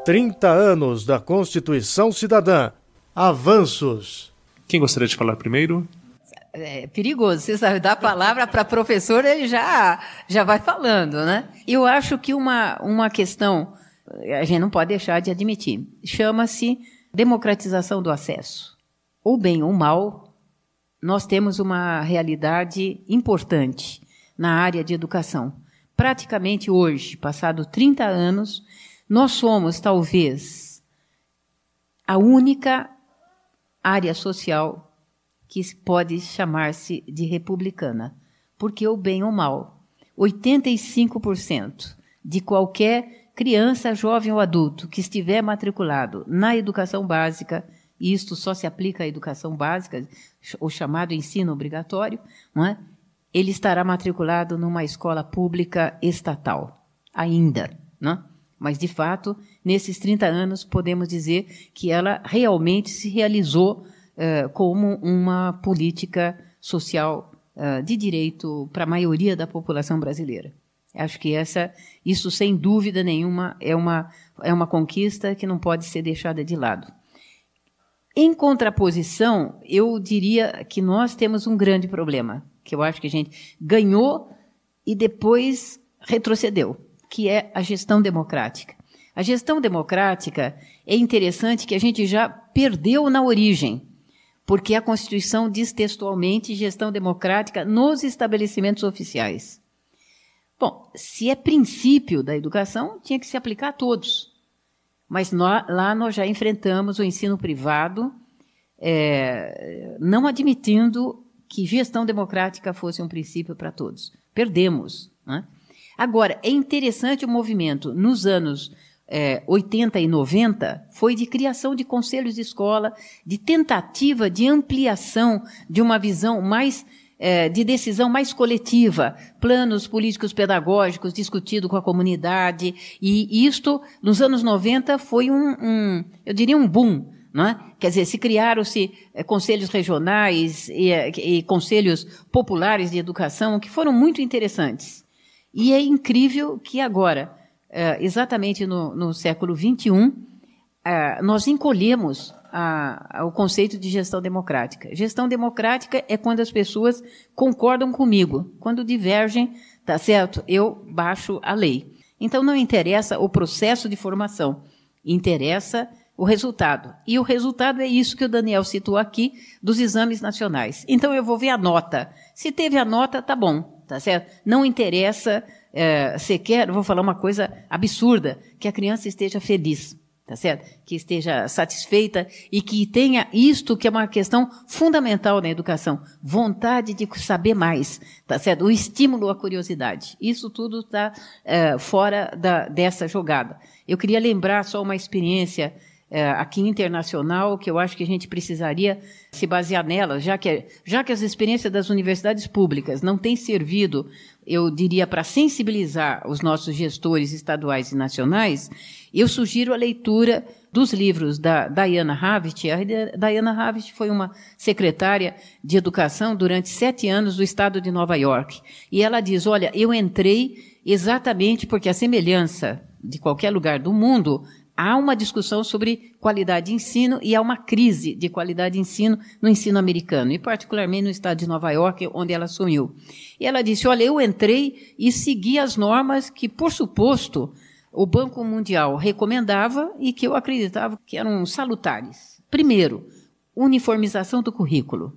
30 anos da Constituição Cidadã. Avanços. Quem gostaria de falar primeiro? É perigoso, você sabe, dar a palavra para professor, ele já, já vai falando, né? Eu acho que uma, uma questão, a gente não pode deixar de admitir, chama-se democratização do acesso. Ou bem ou mal, nós temos uma realidade importante na área de educação. Praticamente hoje, passado 30 anos, nós somos talvez a única área social que pode chamar-se de republicana, porque o bem ou mal, 85% de qualquer criança, jovem ou adulto que estiver matriculado na educação básica, e isto só se aplica à educação básica, o chamado ensino obrigatório, não é? ele estará matriculado numa escola pública estatal, ainda. Né? Mas, de fato, nesses 30 anos, podemos dizer que ela realmente se realizou uh, como uma política social uh, de direito para a maioria da população brasileira. Acho que essa, isso, sem dúvida nenhuma, é uma, é uma conquista que não pode ser deixada de lado. Em contraposição, eu diria que nós temos um grande problema que eu acho que a gente ganhou e depois retrocedeu, que é a gestão democrática. A gestão democrática é interessante que a gente já perdeu na origem, porque a Constituição diz textualmente gestão democrática nos estabelecimentos oficiais. Bom, se é princípio da educação, tinha que se aplicar a todos. Mas lá nós já enfrentamos o ensino privado, é, não admitindo que gestão democrática fosse um princípio para todos. Perdemos. Né? Agora, é interessante o movimento nos anos é, 80 e 90 foi de criação de conselhos de escola, de tentativa de ampliação de uma visão mais é, de decisão mais coletiva, planos políticos pedagógicos discutido com a comunidade, e isto, nos anos 90, foi um, um eu diria, um boom é? Quer dizer, se criaram-se é, conselhos regionais e, eh, e, conselhos populares de educação que foram muito interessantes. E é incrível que agora, é, exatamente no, no, século XXI, é, nós encolhemos a, a, o conceito de gestão democrática. Gestão democrática é quando as pessoas concordam comigo. Quando divergem, tá certo? Eu baixo a lei. Então não interessa o processo de formação, interessa o resultado. E o resultado é isso que o Daniel citou aqui dos exames nacionais. Então eu vou ver a nota. Se teve a nota, tá bom, tá certo? Não interessa é, sequer, vou falar uma coisa absurda, que a criança esteja feliz. tá certo? Que esteja satisfeita e que tenha isto que é uma questão fundamental na educação, vontade de saber mais, tá certo? O estímulo à curiosidade. Isso tudo está é, fora da, dessa jogada. Eu queria lembrar só uma experiência é, aqui internacional que eu acho que a gente precisaria se basear nela, já que, já que as experiências das universidades públicas não têm servido, eu diria, para sensibilizar os nossos gestores estaduais e nacionais, eu sugiro a leitura dos livros da Diana Havit. A Diana Havit foi uma secretária de educação durante sete anos do estado de Nova York. E ela diz: Olha, eu entrei exatamente porque a semelhança de qualquer lugar do mundo, há uma discussão sobre qualidade de ensino e há uma crise de qualidade de ensino no ensino americano, e particularmente no estado de Nova York, onde ela assumiu. E ela disse: Olha, eu entrei e segui as normas que, por suposto, o Banco Mundial recomendava e que eu acreditava que eram salutares. Primeiro, uniformização do currículo.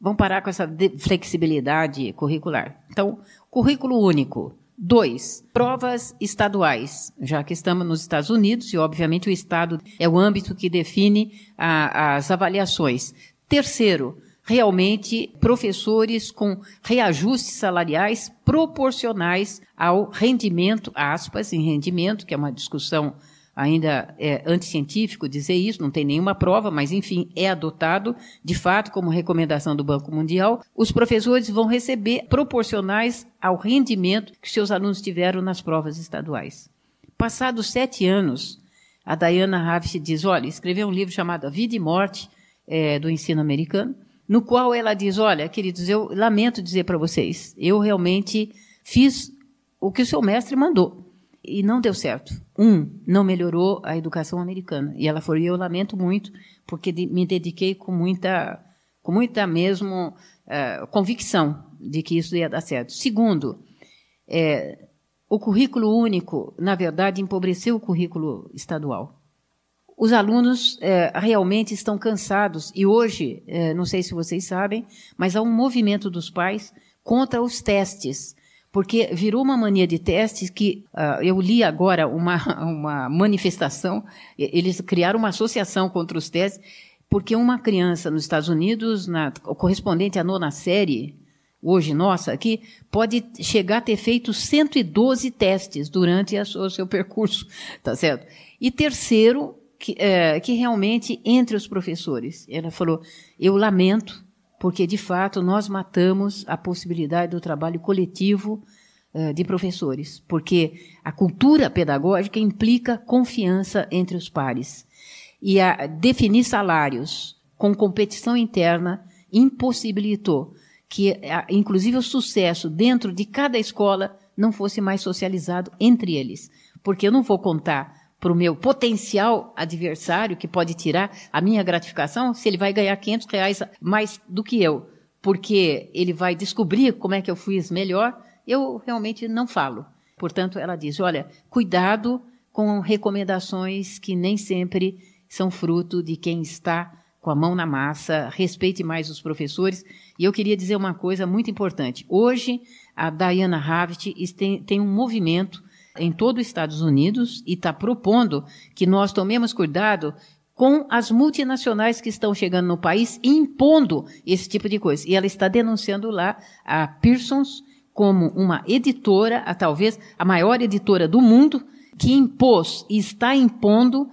Vamos parar com essa flexibilidade curricular. Então, currículo único. Dois, provas estaduais, já que estamos nos Estados Unidos e, obviamente, o Estado é o âmbito que define a, as avaliações. Terceiro, realmente professores com reajustes salariais proporcionais ao rendimento, aspas, em rendimento, que é uma discussão ainda é, anticientífico dizer isso, não tem nenhuma prova, mas enfim, é adotado, de fato, como recomendação do Banco Mundial, os professores vão receber proporcionais ao rendimento que seus alunos tiveram nas provas estaduais. Passados sete anos, a Diana Ravish diz, olha, escreveu um livro chamado A Vida e Morte é, do Ensino Americano, no qual ela diz: Olha, queridos, eu lamento dizer para vocês, eu realmente fiz o que o seu mestre mandou e não deu certo. Um, não melhorou a educação americana. E ela falou: Eu lamento muito, porque me dediquei com muita, com muita mesmo uh, convicção de que isso ia dar certo. Segundo, é, o currículo único, na verdade, empobreceu o currículo estadual. Os alunos é, realmente estão cansados e hoje, é, não sei se vocês sabem, mas há um movimento dos pais contra os testes, porque virou uma mania de testes que uh, eu li agora uma, uma manifestação, eles criaram uma associação contra os testes, porque uma criança nos Estados Unidos, na, correspondente à nona série, hoje nossa aqui, pode chegar a ter feito 112 testes durante a, o seu percurso, tá certo? E terceiro, que, é, que realmente entre os professores. Ela falou: eu lamento, porque de fato nós matamos a possibilidade do trabalho coletivo é, de professores, porque a cultura pedagógica implica confiança entre os pares. E a definir salários com competição interna impossibilitou que, inclusive, o sucesso dentro de cada escola não fosse mais socializado entre eles. Porque eu não vou contar para o meu potencial adversário, que pode tirar a minha gratificação, se ele vai ganhar 500 reais mais do que eu, porque ele vai descobrir como é que eu fiz melhor, eu realmente não falo. Portanto, ela diz: olha, cuidado com recomendações que nem sempre são fruto de quem está com a mão na massa, respeite mais os professores. E eu queria dizer uma coisa muito importante. Hoje, a Diana Havit tem, tem um movimento em todo os Estados Unidos e está propondo que nós tomemos cuidado com as multinacionais que estão chegando no país impondo esse tipo de coisa. E ela está denunciando lá a Pearsons como uma editora, a, talvez a maior editora do mundo, que impôs e está impondo,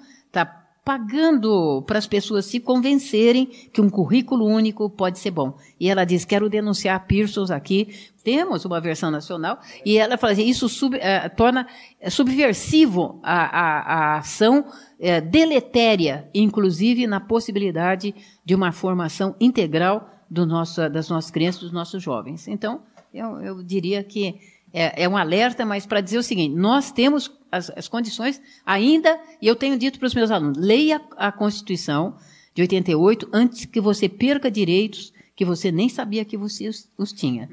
pagando para as pessoas se convencerem que um currículo único pode ser bom. E ela diz: quero denunciar Pearsons aqui. Temos uma versão nacional e ela fala assim: isso sub, eh, torna subversivo a, a, a ação eh, deletéria, inclusive na possibilidade de uma formação integral do nosso, das nossas crianças, dos nossos jovens. Então, eu, eu diria que é, é, um alerta, mas para dizer o seguinte: nós temos as, as, condições ainda, e eu tenho dito para os meus alunos: leia a Constituição de 88 antes que você perca direitos que você nem sabia que você os, os tinha.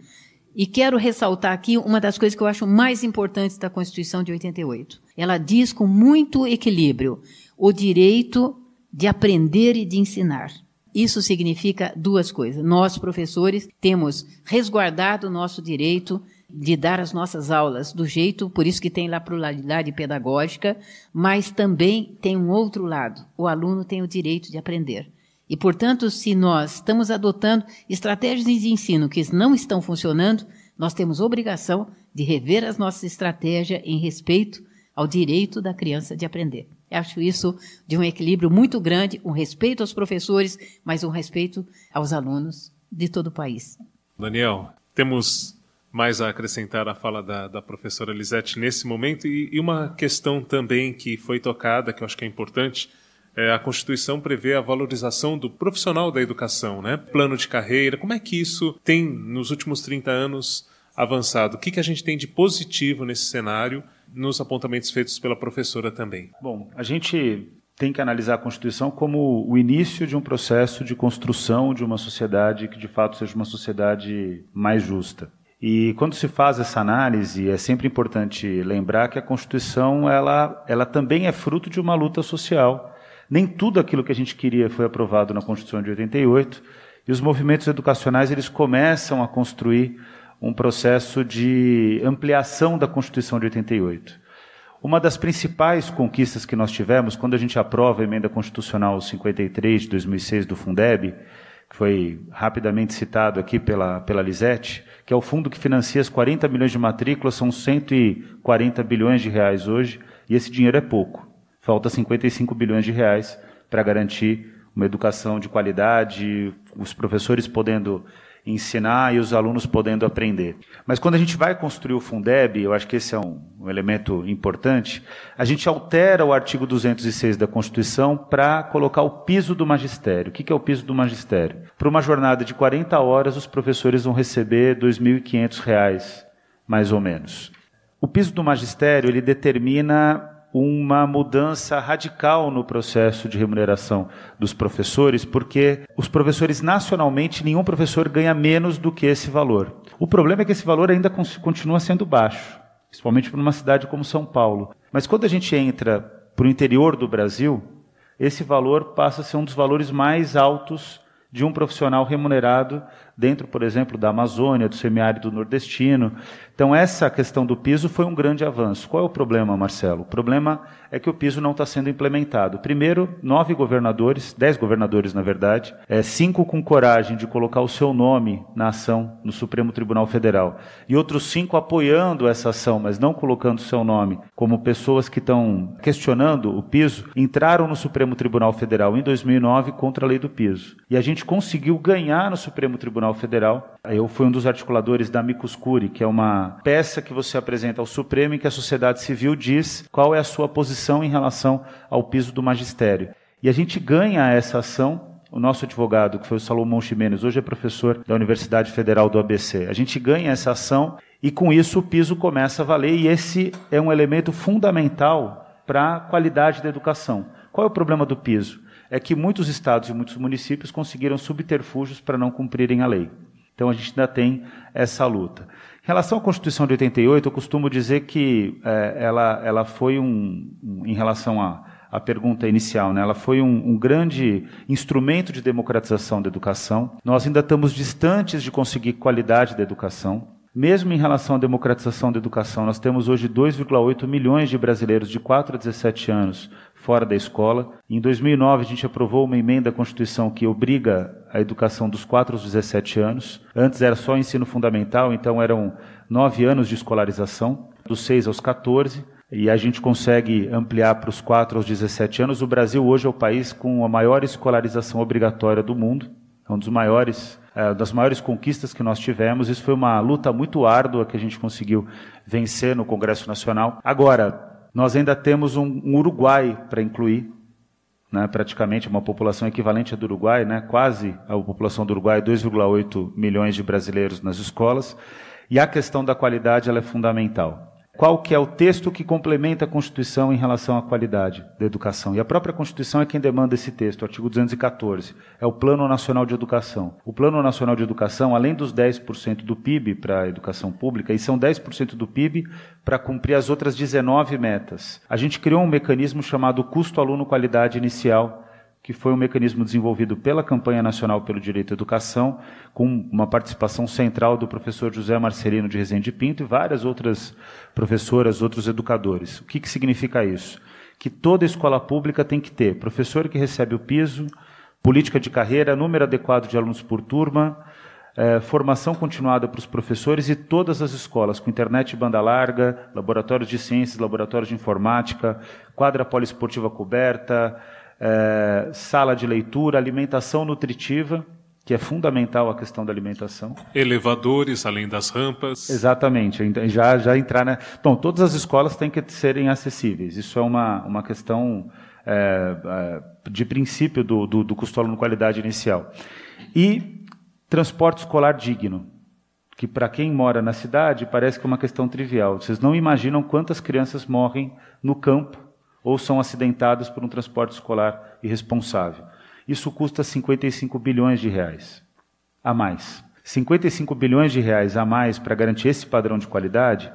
E quero ressaltar aqui uma das coisas que eu acho mais importantes da Constituição de 88. Ela diz com muito equilíbrio o direito de aprender e de ensinar. Isso significa duas coisas. Nós, professores, temos resguardado o nosso direito de dar as nossas aulas do jeito, por isso que tem lá pluralidade pedagógica, mas também tem um outro lado. O aluno tem o direito de aprender. E, portanto, se nós estamos adotando estratégias de ensino que não estão funcionando, nós temos obrigação de rever as nossas estratégias em respeito ao direito da criança de aprender. Eu acho isso de um equilíbrio muito grande, um respeito aos professores, mas um respeito aos alunos de todo o país. Daniel, temos mais a acrescentar à fala da, da professora Lisete nesse momento e, e, uma questão também que foi tocada, que eu acho que é importante, é, a Constituição prevê a valorização do profissional da educação, né? Plano de carreira, como é que isso tem, nos últimos 30 anos, avançado? O que, que a gente tem de positivo nesse cenário, nos apontamentos feitos pela professora também? Bom, a gente tem que analisar a Constituição como o início de um processo de construção de uma sociedade que de fato seja uma sociedade mais justa. E quando se faz essa análise, é sempre importante lembrar que a Constituição ela, ela também é fruto de uma luta social. Nem tudo aquilo que a gente queria foi aprovado na Constituição de 88, e os movimentos educacionais eles começam a construir um processo de ampliação da Constituição de 88. Uma das principais conquistas que nós tivemos quando a gente aprova a emenda constitucional 53 de 2006 do Fundeb, que foi rapidamente citado aqui pela, pela Lisete, que é o fundo que financia as 40 milhões de matrículas, são 140 bilhões de reais hoje, e esse dinheiro é pouco. Falta 55 bilhões de reais para garantir uma educação de qualidade, os professores podendo ensinar e os alunos podendo aprender. Mas quando a gente vai construir o Fundeb, eu acho que esse é um, um elemento importante, a gente altera o artigo 206 da Constituição para colocar o piso do magistério. O que é o piso do magistério? Para uma jornada de 40 horas, os professores vão receber R$ 2.500, mais ou menos. O piso do magistério ele determina uma mudança radical no processo de remuneração dos professores, porque os professores nacionalmente, nenhum professor ganha menos do que esse valor. O problema é que esse valor ainda continua sendo baixo, principalmente para uma cidade como São Paulo. Mas quando a gente entra para o interior do Brasil, esse valor passa a ser um dos valores mais altos de um profissional remunerado dentro, por exemplo, da Amazônia, do semiárido nordestino. Então, essa questão do piso foi um grande avanço. Qual é o problema, Marcelo? O problema é que o piso não está sendo implementado. Primeiro, nove governadores, dez governadores, na verdade, é, cinco com coragem de colocar o seu nome na ação no Supremo Tribunal Federal, e outros cinco apoiando essa ação, mas não colocando o seu nome, como pessoas que estão questionando o piso, entraram no Supremo Tribunal Federal em 2009 contra a lei do piso. E a gente conseguiu ganhar no Supremo Tribunal Tribunal Federal. Eu fui um dos articuladores da Micus Curi, que é uma peça que você apresenta ao Supremo em que a sociedade civil diz qual é a sua posição em relação ao piso do magistério. E a gente ganha essa ação o nosso advogado, que foi o Salomão Ximenes, hoje é professor da Universidade Federal do ABC. A gente ganha essa ação e com isso o piso começa a valer e esse é um elemento fundamental para a qualidade da educação. Qual é o problema do piso? É que muitos estados e muitos municípios conseguiram subterfúgios para não cumprirem a lei. Então a gente ainda tem essa luta. Em relação à Constituição de 88, eu costumo dizer que é, ela, ela foi um, um em relação à, à pergunta inicial, né, ela foi um, um grande instrumento de democratização da educação. Nós ainda estamos distantes de conseguir qualidade da educação. Mesmo em relação à democratização da educação, nós temos hoje 2,8 milhões de brasileiros de 4 a 17 anos fora da escola. Em 2009, a gente aprovou uma emenda à Constituição que obriga a educação dos 4 aos 17 anos. Antes era só ensino fundamental, então eram nove anos de escolarização, dos 6 aos 14 e a gente consegue ampliar para os 4 aos 17 anos. O Brasil hoje é o país com a maior escolarização obrigatória do mundo, é um dos maiores, é, das maiores conquistas que nós tivemos. Isso foi uma luta muito árdua que a gente conseguiu vencer no Congresso Nacional. Agora, nós ainda temos um, um Uruguai para incluir, né, praticamente uma população equivalente à do Uruguai, né, quase a população do Uruguai, 2,8 milhões de brasileiros nas escolas, e a questão da qualidade ela é fundamental qual que é o texto que complementa a Constituição em relação à qualidade da educação. E a própria Constituição é quem demanda esse texto, o artigo 214, é o Plano Nacional de Educação. O Plano Nacional de Educação, além dos 10% do PIB para a educação pública, e são 10% do PIB para cumprir as outras 19 metas. A gente criou um mecanismo chamado custo aluno qualidade inicial, que foi um mecanismo desenvolvido pela Campanha Nacional pelo Direito à Educação, com uma participação central do professor José Marcelino de Rezende Pinto e várias outras professoras, outros educadores. O que, que significa isso? Que toda escola pública tem que ter professor que recebe o piso, política de carreira, número adequado de alunos por turma, eh, formação continuada para os professores e todas as escolas, com internet e banda larga, laboratórios de ciências, laboratórios de informática, quadra poliesportiva coberta, é, sala de leitura, alimentação nutritiva, que é fundamental a questão da alimentação. Elevadores, além das rampas. Exatamente, já, já entrar. Bom, todas as escolas têm que serem acessíveis. Isso é uma, uma questão é, é, de princípio do, do, do custo aluno qualidade inicial. E transporte escolar digno, que para quem mora na cidade parece que é uma questão trivial. Vocês não imaginam quantas crianças morrem no campo ou são acidentados por um transporte escolar irresponsável. Isso custa 55 bilhões de reais a mais. 55 bilhões de reais a mais para garantir esse padrão de qualidade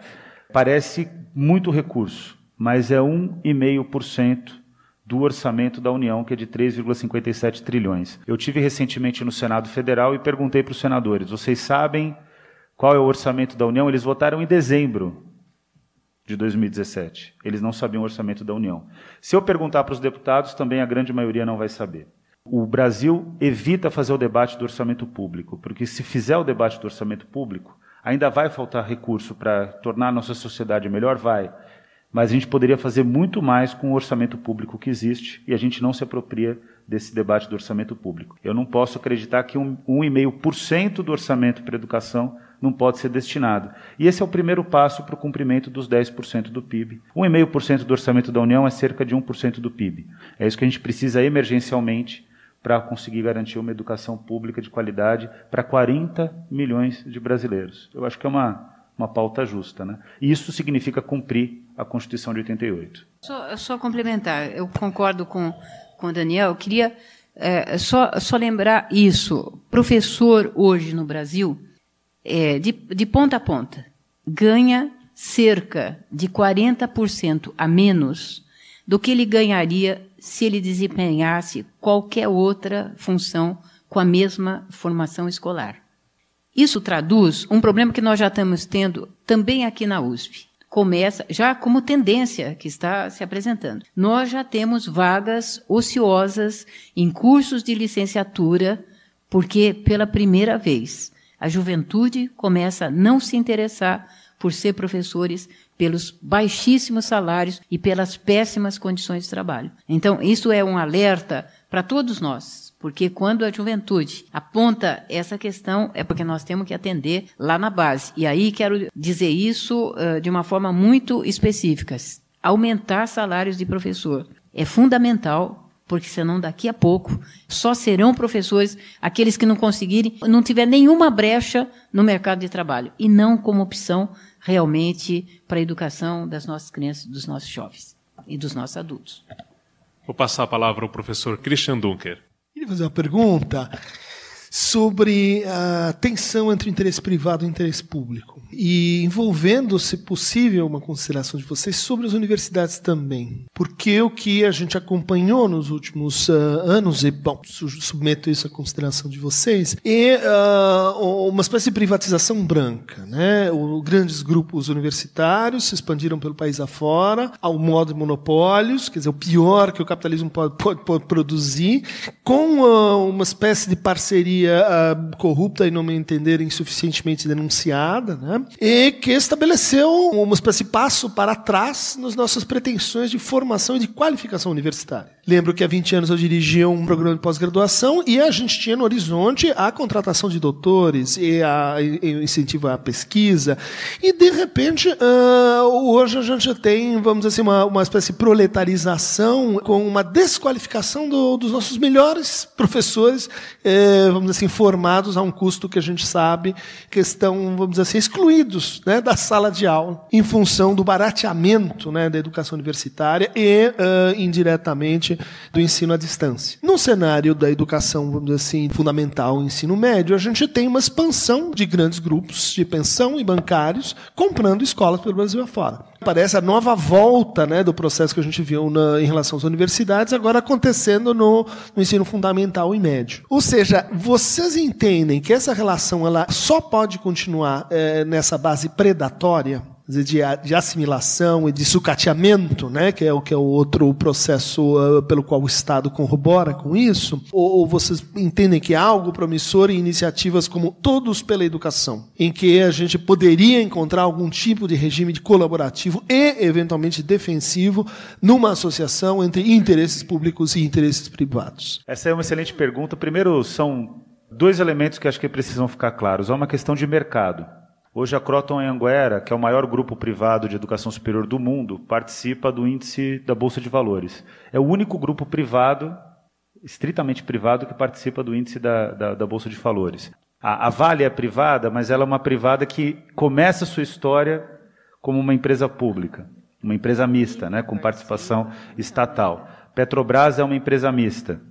parece muito recurso, mas é 1,5% do orçamento da União, que é de 3,57 trilhões. Eu tive recentemente no Senado Federal e perguntei para os senadores: vocês sabem qual é o orçamento da União? Eles votaram em dezembro de 2017. Eles não sabiam o orçamento da União. Se eu perguntar para os deputados, também a grande maioria não vai saber. O Brasil evita fazer o debate do orçamento público, porque se fizer o debate do orçamento público, ainda vai faltar recurso para tornar a nossa sociedade melhor? Vai. Mas a gente poderia fazer muito mais com o orçamento público que existe e a gente não se apropria desse debate do orçamento público. Eu não posso acreditar que um, 1,5% do orçamento para educação não pode ser destinado. E esse é o primeiro passo para o cumprimento dos 10% do PIB. 1,5% do orçamento da União é cerca de 1% do PIB. É isso que a gente precisa emergencialmente para conseguir garantir uma educação pública de qualidade para 40 milhões de brasileiros. Eu acho que é uma, uma pauta justa. Né? E isso significa cumprir a Constituição de 88. Só, só complementar, eu concordo com, com o Daniel, eu queria é, só, só lembrar isso. Professor hoje no Brasil é, de, de ponta a ponta, ganha cerca de 40% a menos do que ele ganharia se ele desempenhasse qualquer outra função com a mesma formação escolar. Isso traduz um problema que nós já estamos tendo também aqui na USP. Começa já como tendência que está se apresentando. Nós já temos vagas ociosas em cursos de licenciatura, porque pela primeira vez a juventude começa a não se interessar por ser professores pelos baixíssimos salários e pelas péssimas condições de trabalho. Então, isso é um alerta para todos nós, porque quando a juventude aponta essa questão, é porque nós temos que atender lá na base. E aí quero dizer isso uh, de uma forma muito específica. Aumentar salários de professor é fundamental porque senão daqui a pouco só serão professores aqueles que não conseguirem, não tiver nenhuma brecha no mercado de trabalho e não como opção realmente para a educação das nossas crianças, dos nossos jovens e dos nossos adultos. Vou passar a palavra ao professor Christian Dunker. Queria fazer uma pergunta sobre a tensão entre o interesse privado e o interesse público. E envolvendo, se possível, uma consideração de vocês sobre as universidades também. Porque o que a gente acompanhou nos últimos uh, anos, e, bom, submeto isso à consideração de vocês, é uh, uma espécie de privatização branca. Né? O, grandes grupos universitários se expandiram pelo país afora, ao modo de monopólios, quer dizer, o pior que o capitalismo pode, pode, pode produzir, com uh, uma espécie de parceria corrupta e, não me entender, insuficientemente denunciada, né? E que estabeleceu uma espécie de passo para trás nas nossas pretensões de formação e de qualificação universitária. Lembro que há 20 anos eu dirigia um programa de pós-graduação e a gente tinha no horizonte a contratação de doutores e a e incentivo à pesquisa. E, de repente, uh, hoje a gente tem, vamos dizer assim, uma, uma espécie de proletarização com uma desqualificação do, dos nossos melhores professores, eh, vamos dizer assim, formados a um custo que a gente sabe que estão, vamos dizer assim, excluídos né, da sala de aula em função do barateamento né, da educação universitária e, uh, indiretamente, do ensino à distância. No cenário da educação, vamos dizer assim, fundamental, ensino médio, a gente tem uma expansão de grandes grupos de pensão e bancários comprando escolas pelo Brasil afora. Parece a nova volta né, do processo que a gente viu na, em relação às universidades, agora acontecendo no, no, ensino fundamental e médio. Ou seja, vocês entendem que essa relação ela só pode continuar é, nessa base predatória? De, de assimilação e de sucateamento, né, que é o que é o outro processo uh, pelo qual o Estado corrobora com isso, ou, ou, vocês entendem que há algo promissor em iniciativas como Todos pela Educação, em que a gente poderia encontrar algum tipo de regime de colaborativo e, eventualmente, defensivo numa associação entre interesses públicos e interesses privados? Essa é uma excelente pergunta. Primeiro, são dois elementos que acho que precisam ficar claros. Há uma questão de mercado. Hoje a Croton Anguera, que é o maior grupo privado de educação superior do mundo, participa do índice da Bolsa de Valores. É o único grupo privado, estritamente privado, que participa do índice da, da, da Bolsa de Valores. A, a Vale é privada, mas ela é uma privada que começa sua história como uma empresa pública, uma empresa mista, né, com participação estatal. Petrobras é uma empresa mista.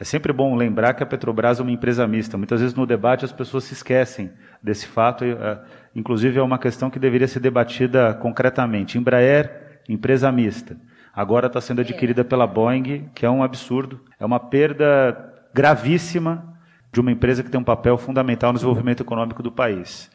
É sempre bom lembrar que a Petrobras é uma empresa mista. Muitas vezes no debate as pessoas se esquecem desse fato. É, inclusive é uma questão que deveria ser debatida concretamente. Embraer, empresa mista. Agora está sendo adquirida pela Boeing, que é um absurdo. É uma perda gravíssima de uma empresa que tem um papel fundamental no desenvolvimento econômico do país.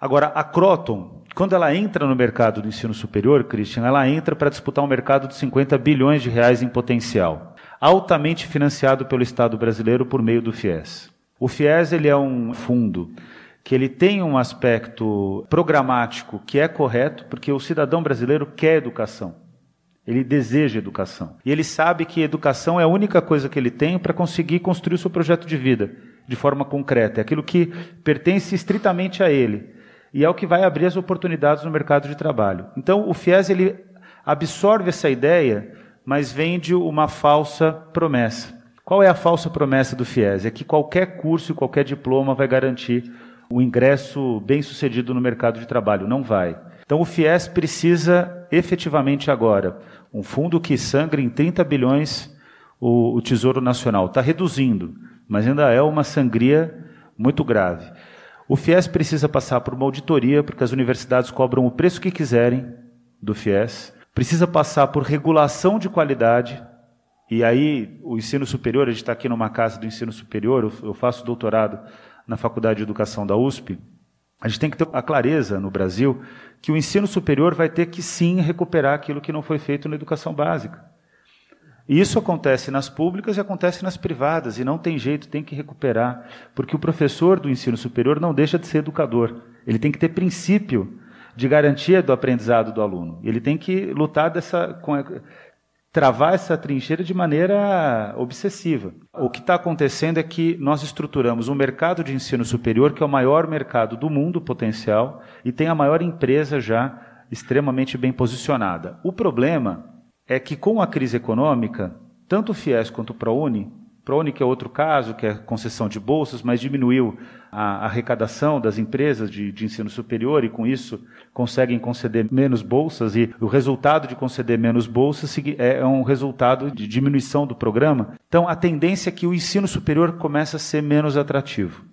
Agora, a Croton, quando ela entra no mercado do ensino superior, Christian, ela entra para disputar um mercado de 50 bilhões de reais em potencial, altamente financiado pelo Estado brasileiro por meio do FIES. O FIES ele é um fundo que ele tem um aspecto programático que é correto, porque o cidadão brasileiro quer educação. Ele deseja educação. E ele sabe que educação é a única coisa que ele tem para conseguir construir o seu projeto de vida de forma concreta. É aquilo que pertence estritamente a ele. E é o que vai abrir as oportunidades no mercado de trabalho. Então, o FIES ele absorve essa ideia, mas vende uma falsa promessa. Qual é a falsa promessa do FIES? É que qualquer curso e qualquer diploma vai garantir o ingresso bem sucedido no mercado de trabalho. Não vai. Então o FIES precisa efetivamente agora um fundo que sangre em 30 bilhões o, o Tesouro Nacional. Está reduzindo, mas ainda é uma sangria muito grave. O FIES precisa passar por uma auditoria, porque as universidades cobram o preço que quiserem do FIES. Precisa passar por regulação de qualidade. E aí, o ensino superior, a gente está aqui numa casa do ensino superior, eu faço doutorado na Faculdade de Educação da USP, a gente tem que ter a clareza no Brasil que o ensino superior vai ter que sim recuperar aquilo que não foi feito na educação básica. E isso acontece nas públicas e acontece nas privadas, e não tem jeito, tem que recuperar, porque o professor do ensino superior não deixa de ser educador. Ele tem que ter princípio de garantia do aprendizado do aluno. Ele tem que lutar dessa, travar essa trincheira de maneira obsessiva. O que está acontecendo é que nós estruturamos um mercado de ensino superior que é o maior mercado do mundo potencial e tem a maior empresa já extremamente bem posicionada. O problema é que com a crise econômica, tanto o FIES quanto o ProUni Que é outro caso, que é concessão de bolsas, mas diminuiu a arrecadação das empresas de, de, ensino superior e, com isso, conseguem conceder menos bolsas. E o resultado de conceder menos bolsas é, é um resultado de diminuição do programa. Então, a tendência é que o ensino superior comece a ser menos atrativo,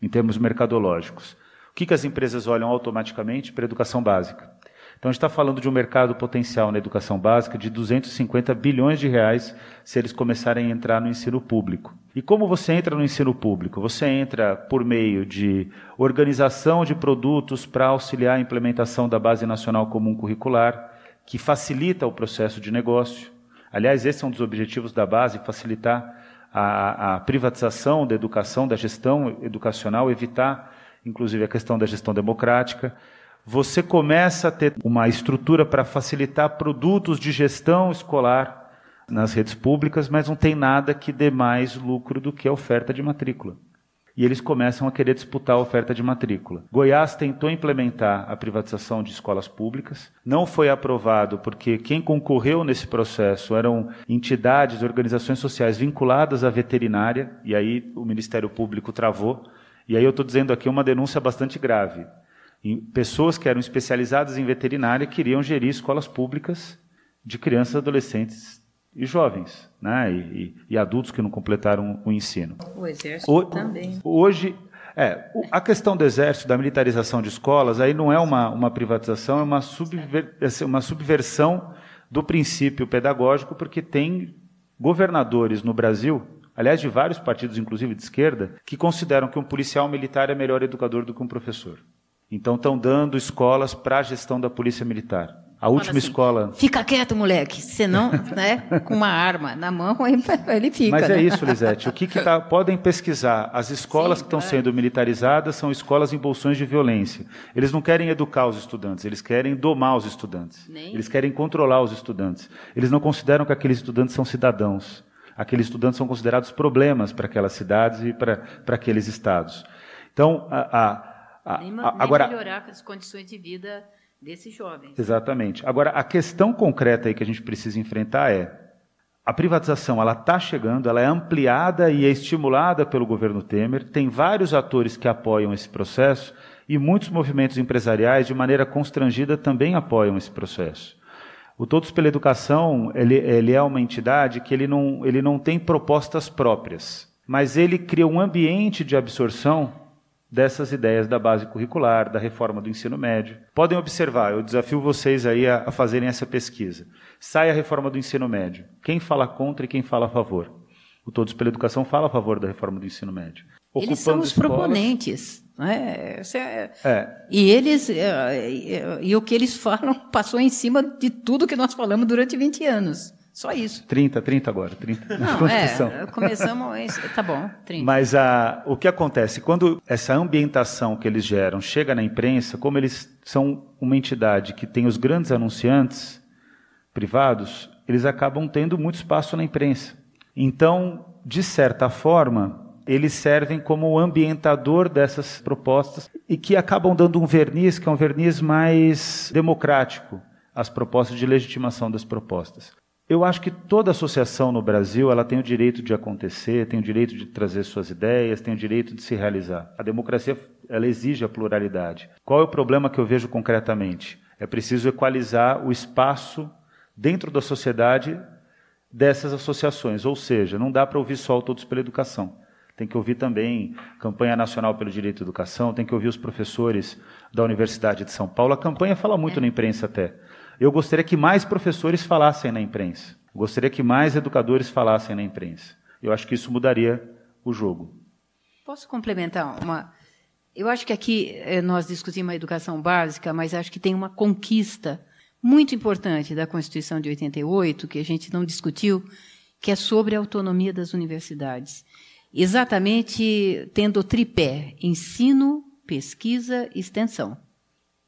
em termos mercadológicos. O que, que as empresas olham automaticamente para a educação básica? Então, a gente está falando de um mercado potencial na educação básica de 250 bilhões de reais se eles começarem a entrar no ensino público. E como você entra no ensino público? Você entra por meio de organização de produtos para auxiliar a implementação da Base Nacional Comum Curricular, que facilita o processo de negócio. Aliás, esse é um dos objetivos da base, facilitar a, a privatização da educação, da gestão educacional, evitar, inclusive, a questão da gestão democrática você começa a ter uma estrutura para facilitar produtos de gestão escolar nas redes públicas, mas não tem nada que dê mais lucro do que a oferta de matrícula. E eles começam a querer disputar a oferta de matrícula. Goiás tentou implementar a privatização de escolas públicas, não foi aprovado porque quem concorreu nesse processo eram entidades, organizações sociais vinculadas à veterinária, e aí o Ministério Público travou. E aí eu estou dizendo aqui uma denúncia bastante grave pessoas que eram especializadas em veterinária queriam gerir escolas públicas de crianças, adolescentes e jovens, né? e, e, e adultos que não completaram o ensino. O exército o, também. Hoje, É, a questão do exército, da militarização de escolas, aí não é uma, uma privatização, é uma, subver, é uma subversão do princípio pedagógico, porque tem governadores no Brasil, aliás, de vários partidos, inclusive de esquerda, que consideram que um policial militar é melhor educador do que um professor. Então estão dando escolas para a gestão da polícia militar. A última assim, escola. Fica quieto, moleque. Senão, né, com uma arma na mão, ele fica. Mas né? é isso, Lisete. O que, que tá, podem pesquisar? As escolas Sim, que estão claro. sendo militarizadas são escolas em bolsões de violência. Eles não querem educar os estudantes, eles querem domar os estudantes. Nem. Eles querem controlar os estudantes. Eles não consideram que aqueles estudantes são cidadãos. Aqueles estudantes são considerados problemas para aquelas cidades e para, para aqueles estados. Então, a, a, a, nem, agora melhorar as condições de vida desses jovens. Exatamente. Agora, a questão concreta aí que a gente precisa enfrentar é a privatização ela está chegando, ela é ampliada e é estimulada pelo governo Temer. Tem vários atores que apoiam esse processo e muitos movimentos empresariais, de maneira constrangida, também apoiam esse processo. O Todos pela Educação ele, ele é uma entidade que ele não, ele não tem propostas próprias, mas ele cria um ambiente de absorção dessas ideias da base curricular, da reforma do ensino médio. Podem observar, eu desafio vocês aí a, a fazerem essa pesquisa. Sai a reforma do ensino médio. Quem fala contra e quem fala a favor? O Todos pela Educação fala a favor da reforma do ensino médio. Ocupando eles são os escolas... proponentes. É, é, é. E eles é, e, e o que eles falam passou em cima de tudo que nós falamos durante 20 anos. Só isso. 30, 30 agora, 30 Não, Constituição. É, começamos, tá bom, 30. Mas a, o que acontece? Quando essa ambientação que eles geram chega na imprensa, como eles são uma entidade que tem os grandes anunciantes privados, eles acabam tendo muito espaço na imprensa. Então, de certa forma, eles servem como ambientador dessas propostas e que acabam dando um verniz, que é um verniz mais democrático às propostas de legitimação das propostas. Eu acho que toda associação no Brasil ela tem o direito de acontecer, tem o direito de trazer suas ideias, tem o direito de se realizar. A democracia ela exige a pluralidade. Qual é o problema que eu vejo concretamente? É preciso equalizar o espaço dentro da sociedade dessas associações, ou seja, não dá para ouvir só o Todos pela Educação. Tem que ouvir também Campanha Nacional pelo Direito à Educação, tem que ouvir os professores da Universidade de São Paulo. A campanha fala muito é. na imprensa até. Eu gostaria que mais professores falassem na imprensa. Gostaria que mais educadores falassem na imprensa. Eu acho que isso mudaria o jogo. Posso complementar uma? Eu acho que aqui eh, nós discutimos a educação básica, mas acho que tem uma conquista muito importante da Constituição de 88 que a gente não discutiu, que é sobre a autonomia das universidades. Exatamente tendo o tripé ensino, pesquisa e extensão.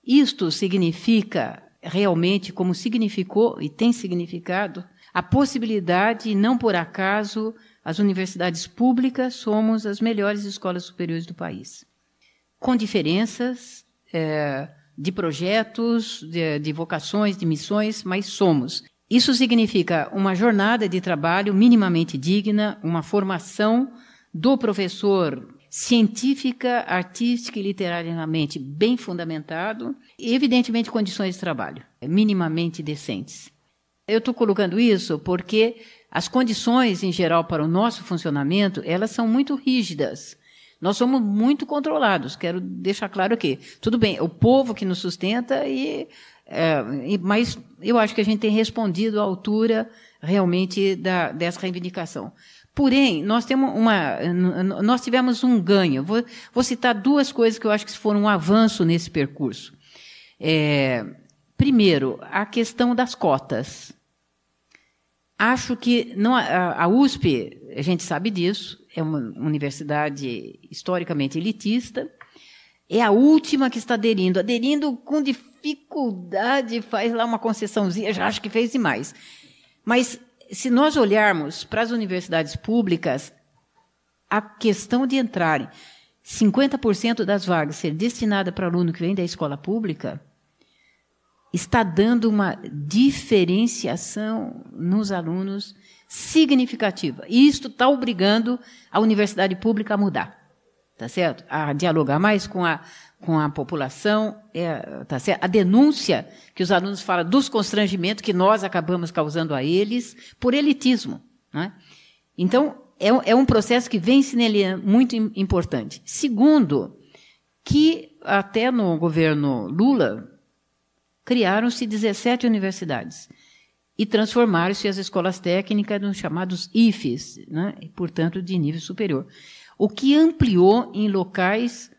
Isto significa realmente, como significou e tem significado, a possibilidade, e não por acaso, as universidades públicas somos as melhores escolas superiores do país. Com diferenças é, de projetos, de, de vocações, de missões, mas somos. Isso significa uma jornada de trabalho minimamente digna, uma formação do professor científica, artística e literariamente bem fundamentado e, evidentemente, condições de trabalho minimamente decentes. Eu estou colocando isso porque as condições, em geral, para o nosso funcionamento, elas são muito rígidas. Nós somos muito controlados, quero deixar claro aqui. Tudo bem, o povo que nos sustenta, e, é, mas eu acho que a gente tem respondido à altura realmente da, dessa reivindicação. Porém, nós, temos uma, nós tivemos um ganho. Vou, vou, citar duas coisas que eu acho que foram um avanço nesse percurso. É, primeiro, a questão das cotas. Acho que não, a, a USP, a gente sabe disso, é uma universidade historicamente elitista, é a última que está aderindo. Aderindo com dificuldade, faz lá uma concessãozinha, já acho que fez demais. Mas se nós olharmos para as universidades públicas, a questão de entrarem 50% das vagas ser destinada para aluno que vem da escola pública está dando uma diferenciação nos alunos significativa. E isto está obrigando a universidade pública a mudar, tá certo? A dialogar mais com a com a população, é, tá certo? a denúncia que os alunos falam dos constrangimentos que nós acabamos causando a eles por elitismo. Né? Então, é, é um processo que vem se muito importante. Segundo, que até no governo Lula criaram-se 17 universidades e transformaram-se as escolas técnicas nos chamados IFES, né? portanto, de nível superior. O que ampliou em locais,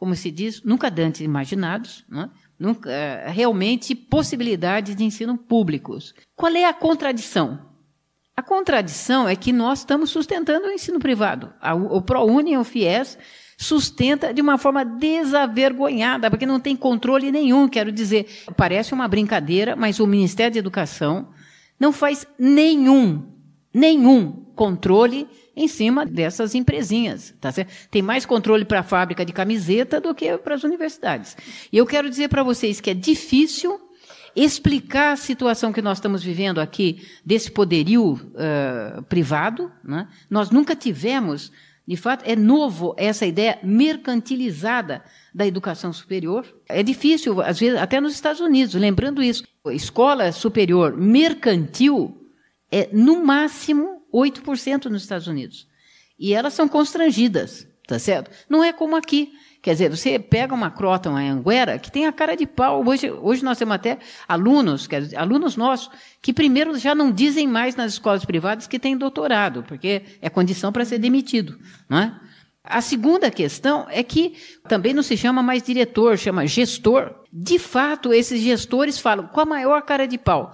como se diz, nunca antes imaginados, né? nunca, eh, realmente possibilidades de ensino públicos. Qual é a contradição? A contradição é que nós estamos sustentando o ensino privado. O ProUni e o FIES sustenta de uma forma desavergonhada, porque não tem controle nenhum, quero dizer. Parece uma brincadeira, mas o Ministério da Educação não faz nenhum, nenhum controle em cima dessas empresinhas. Tá certo? Tem mais controle para a fábrica de camiseta do que para as universidades. E eu quero dizer para vocês que é difícil explicar a situação que nós estamos vivendo aqui desse poderio uh, privado. Né? Nós nunca tivemos, de fato, é novo essa ideia mercantilizada da educação superior. É difícil, às vezes, até nos Estados Unidos, lembrando isso. Escola superior mercantil é, no máximo, 8% nos Estados Unidos. E elas são constrangidas, tá certo? Não é como aqui. Quer dizer, você pega uma crota, uma anguera, que tem a cara de pau. Hoje, hoje nós temos até alunos, dizer, alunos nossos, que primeiro já não dizem mais nas escolas privadas que têm doutorado, porque é condição para ser demitido. Não é? A segunda questão é que também não se chama mais diretor, chama gestor. De fato, esses gestores falam com a maior cara de pau.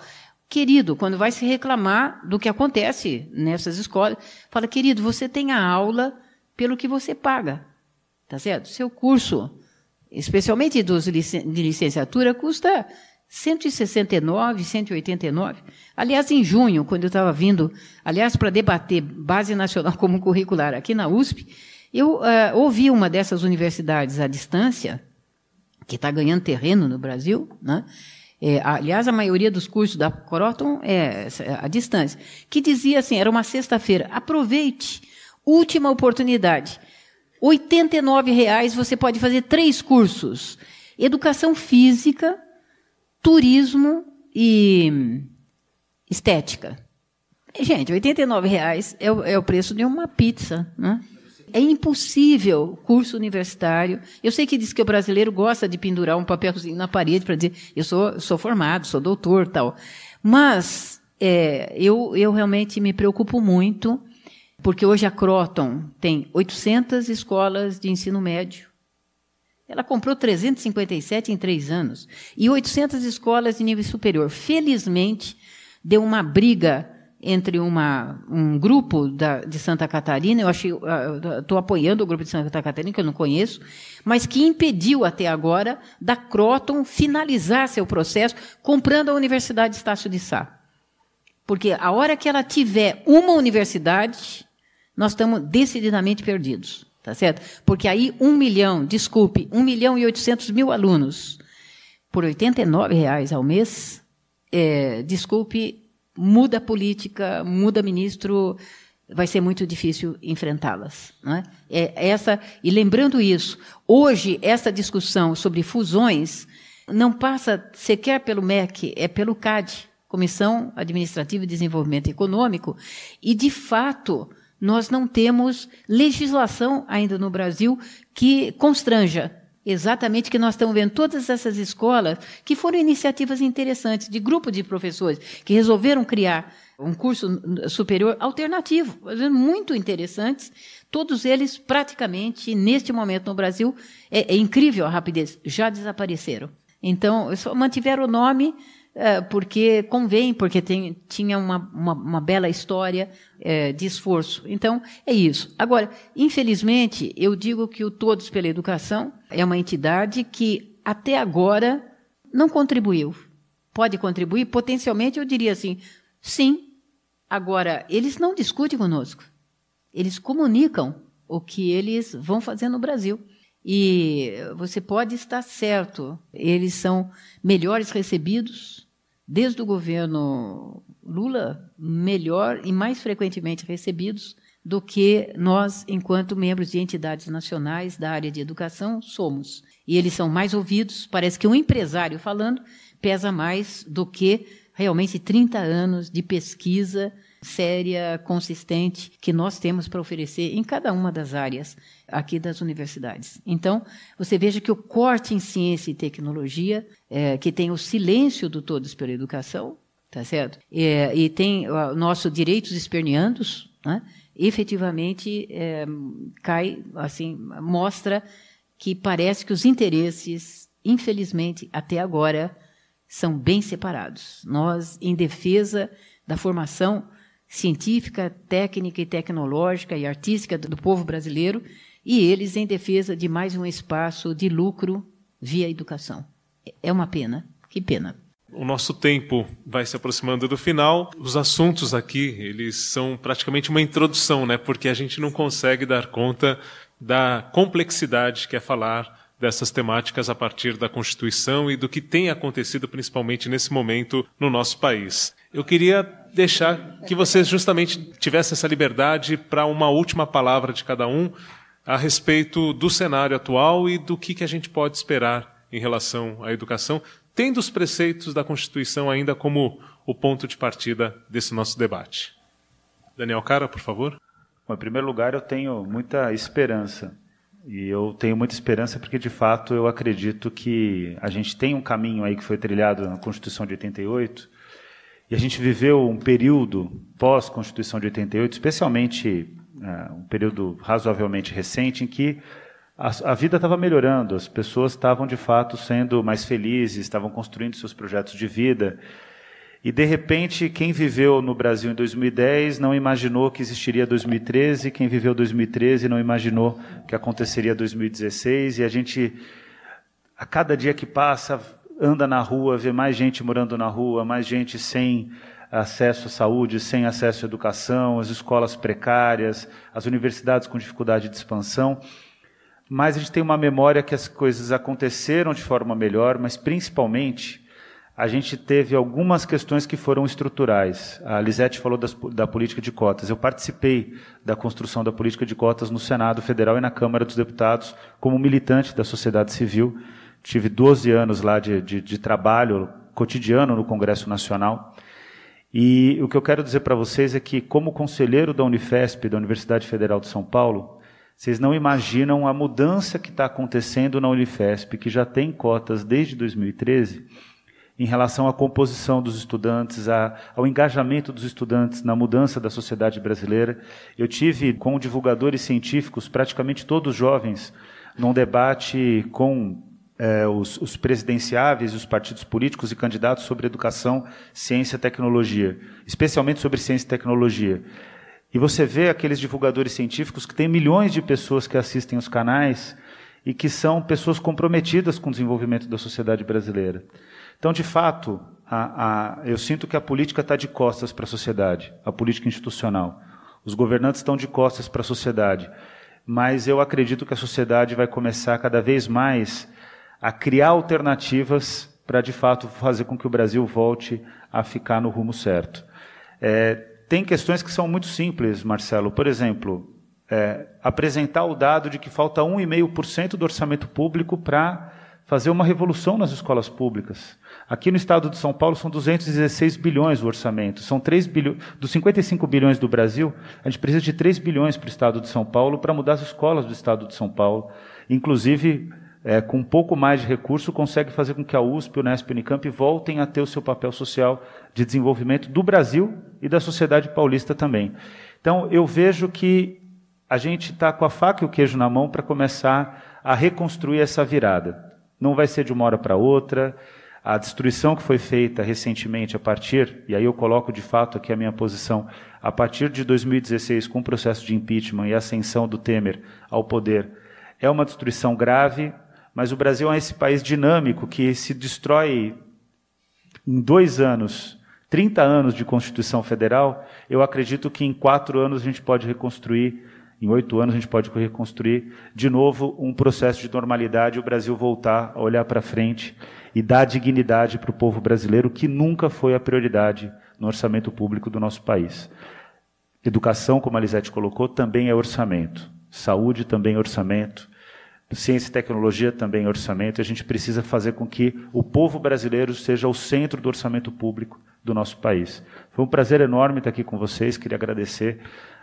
Querido, quando vai se reclamar do que acontece nessas escolas, fala, querido, você tem a aula pelo que você paga. Tá certo? Seu curso, especialmente dos de licenciatura, custa 169, 189. Aliás, em junho, quando eu estava vindo, aliás, para debater Base Nacional como Curricular aqui na USP, eu uh, ouvi uma dessas universidades à distância, que está ganhando terreno no Brasil, né? É, aliás, a maioria dos cursos da Croton é à distância, que dizia assim, era uma sexta-feira, aproveite, última oportunidade. R$ 89,00 você pode fazer três cursos: educação física, turismo e estética. Gente, R$ 89,00 é, o, é o preço de uma pizza, né? É impossível curso universitário. Eu sei que diz que o brasileiro gosta de pendurar um papelzinho na parede para dizer eu sou, sou formado, sou doutor, tal. Mas é, eu, eu realmente me preocupo muito, porque hoje a Croton tem 800 escolas de ensino médio. Ela comprou 357 em três anos e 800 escolas de nível superior. Felizmente, deu uma briga entre uma, um grupo da, de Santa Catarina, eu estou apoiando o grupo de Santa Catarina, que eu não conheço, mas que impediu até agora da Croton finalizar seu processo comprando a Universidade de Estácio de Sá. Porque a hora que ela tiver uma universidade, nós estamos decididamente perdidos. Tá certo? Porque aí um milhão, desculpe, um milhão e oitocentos mil alunos por R$ reais ao mês, é, desculpe, muda a política, muda ministro, vai ser muito difícil enfrentá-las. É? é essa e lembrando isso, hoje essa discussão sobre fusões não passa sequer pelo MEC, é pelo CAD, Comissão Administrativa de Desenvolvimento Econômico, e de fato nós não temos legislação ainda no Brasil que constranja Exatamente que nós estamos vendo todas essas escolas que foram iniciativas interessantes de grupo de professores que resolveram criar um curso superior alternativo, muito interessantes. Todos eles praticamente neste momento no Brasil é, é incrível a rapidez, já desapareceram. Então mantiveram o nome porque convém, porque tem, tinha uma, uma, uma, bela história é, de esforço. Então, é isso. Agora, infelizmente, eu digo que o Todos pela Educação é uma entidade que, até agora, não contribuiu. Pode contribuir? Potencialmente, eu diria assim, sim. Agora, eles não discutem conosco. Eles comunicam o que eles vão fazer no Brasil. E você pode estar certo, eles são melhores recebidos, desde o governo Lula, melhor e mais frequentemente recebidos do que nós, enquanto membros de entidades nacionais da área de educação, somos. E eles são mais ouvidos. Parece que um empresário falando pesa mais do que realmente 30 anos de pesquisa séria, consistente, que nós temos para oferecer em cada uma das áreas aqui das universidades. Então, você veja que o corte em ciência e tecnologia, é, que tem o silêncio do Todos pela Educação, tá certo? É, e tem o nosso direitos esperneandos, né? efetivamente é, cai, assim, mostra que parece que os interesses, infelizmente, até agora, são bem separados. Nós, em defesa da formação científica, técnica e tecnológica e artística do povo brasileiro, e eles em defesa de mais um espaço de lucro via educação. É uma pena. Que pena. O nosso tempo vai se aproximando do final. Os assuntos aqui, eles são praticamente uma introdução, né? Porque a gente não consegue dar conta da complexidade que é falar dessas temáticas a partir da Constituição e do que tem acontecido principalmente nesse momento no nosso país. Eu queria deixar que vocês justamente tivessem essa liberdade para uma última palavra de cada um a respeito do cenário atual e do que, que a gente pode esperar em relação à educação, tendo os preceitos da Constituição ainda como o ponto de partida desse nosso debate. Daniel Cara, por favor. Bom, em primeiro lugar, eu tenho muita esperança e eu tenho muita esperança porque, de fato, eu acredito que a gente tem um caminho aí que foi trilhado na Constituição de 88 e a gente viveu um período pós-Constituição de 88, especialmente é, um período razoavelmente recente, em que a, a vida estava melhorando, as pessoas estavam, de fato, sendo mais felizes, estavam construindo seus projetos de vida. E de repente, quem viveu no Brasil em 2010 não imaginou que existiria 2013, quem viveu 2013 não imaginou que aconteceria 2016, e a gente, a cada dia que passa, anda na rua, vê mais gente morando na rua, mais gente sem acesso à saúde, sem acesso à educação, as escolas precárias, as universidades com dificuldade de expansão. Mas a gente tem uma memória que as coisas aconteceram de forma melhor, mas principalmente a gente teve algumas questões que foram estruturais. A Lisete falou das, da política de cotas. Eu participei da construção da política de cotas no Senado Federal e na Câmara dos Deputados como militante da sociedade civil. Tive 12 anos lá de, de, de trabalho cotidiano no Congresso Nacional. E o que eu quero dizer para vocês é que, como conselheiro da Unifesp, da Universidade Federal de São Paulo, vocês não imaginam a mudança que está acontecendo na Unifesp, que já tem cotas desde 2013 em relação à composição dos estudantes, a, ao engajamento dos estudantes na mudança da sociedade brasileira. Eu tive com divulgadores científicos, praticamente todos jovens, num debate com é, os, os presidenciáveis, os partidos políticos e candidatos sobre educação, ciência e tecnologia, especialmente sobre ciência e tecnologia. E você vê aqueles divulgadores científicos que têm milhões de pessoas que assistem os canais e que são pessoas comprometidas com o desenvolvimento da sociedade brasileira. Então, de fato, a, a, eu sinto que a política está de costas para a sociedade, a política institucional. Os governantes estão de costas para a sociedade. Mas eu acredito que a sociedade vai começar cada vez mais a criar alternativas para, de fato, fazer com que o Brasil volte a ficar no rumo certo. É, tem questões que são muito simples, Marcelo. Por exemplo, é, apresentar o dado de que falta 1,5% do orçamento público para fazer uma revolução nas escolas públicas. Aqui no estado de São Paulo são 216 bilhões o orçamento. São 3 bilhões, dos 55 bilhões do Brasil, a gente precisa de 3 bilhões para o estado de São Paulo para mudar as escolas do estado de São Paulo. Inclusive, é, com um pouco mais de recurso, consegue fazer com que a USP, o Unesp e o Unicamp voltem a ter o seu papel social de desenvolvimento do Brasil e da sociedade paulista também. Então, eu vejo que a gente está com a faca e o queijo na mão para começar a reconstruir essa virada. Não vai ser de uma hora para outra. A destruição que foi feita recentemente a partir, e aí eu coloco de fato aqui a minha posição, a partir de 2016, com o processo de impeachment e ascensão do Temer ao poder, é uma destruição grave, mas o Brasil é esse país dinâmico que se destrói em dois anos, 30 anos de Constituição Federal, eu acredito que em quatro anos a gente pode reconstruir em oito anos a gente pode reconstruir de novo um processo de normalidade o Brasil voltar a olhar para frente e dar dignidade para o povo brasileiro, que nunca foi a prioridade no orçamento público do nosso país. Educação, como a Lisete colocou, também é orçamento. Saúde também é orçamento. Ciência e tecnologia também orçamento, a gente precisa fazer com que o povo brasileiro seja o centro do orçamento público do nosso país. Foi um prazer enorme estar aqui com vocês, queria agradecer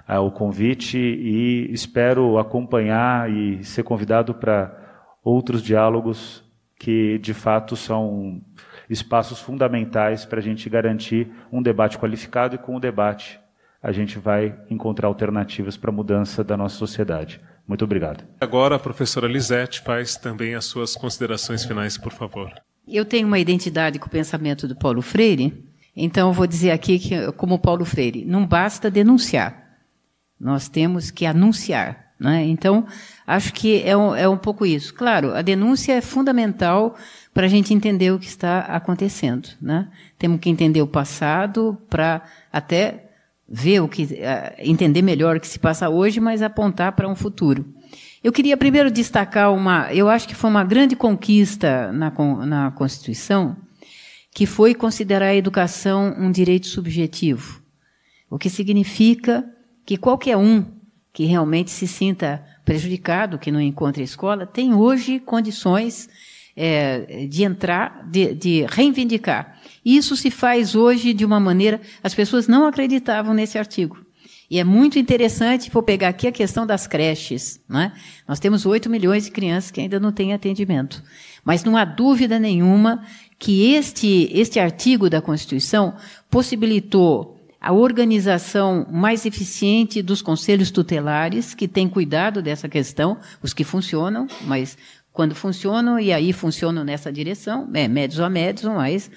uh, o convite e espero acompanhar e ser convidado para outros diálogos que de fato são espaços fundamentais para a gente garantir um debate qualificado e com o debate a gente vai encontrar alternativas para a mudança da nossa sociedade. Muito obrigado. Agora a professora Lisete faz também as suas considerações finais, por favor. Eu tenho uma identidade com o pensamento do Paulo Freire, então eu vou dizer aqui que, como Paulo Freire, não basta denunciar, nós temos que anunciar. Né? Então, acho que é um, é um pouco isso. Claro, a denúncia é fundamental para a gente entender o que está acontecendo. Né? Temos que entender o passado para até ver o que, uh, entender melhor o que se passa hoje, mas apontar para um futuro. Eu queria primeiro destacar uma, eu acho que foi uma grande conquista na, na Constituição, que foi considerar a educação um direito subjetivo, o que significa que qualquer um que realmente se sinta prejudicado, que não encontra escola, tem hoje condições é, de entrar, de, de reivindicar. Isso se faz hoje de uma maneira. As pessoas não acreditavam nesse artigo. E é muito interessante, vou pegar aqui a questão das creches. Né? Nós temos 8 milhões de crianças que ainda não têm atendimento. Mas não há dúvida nenhuma que este, este artigo da Constituição possibilitou a organização mais eficiente dos conselhos tutelares, que têm cuidado dessa questão, os que funcionam, mas quando funcionam, e aí funcionam nessa direção, é, médios a médios, mas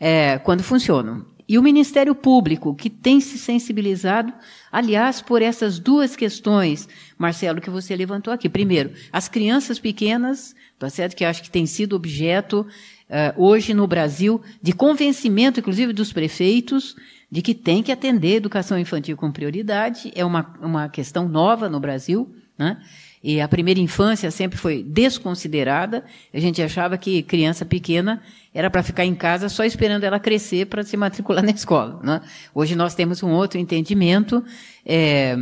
é, quando funcionam. E o Ministério Público, que tem se sensibilizado, aliás, por essas duas questões, Marcelo, que você levantou aqui. Primeiro, as crianças pequenas, tá certo? que acho que tem sido objeto, uh, hoje no Brasil, de convencimento, inclusive, dos prefeitos, de que tem que atender a educação infantil com prioridade. É uma, uma questão nova no Brasil, né? E a primeira infância sempre foi desconsiderada. A gente achava que criança pequena era para ficar em casa só esperando ela crescer para se matricular na escola. Né? Hoje nós temos um outro entendimento. É...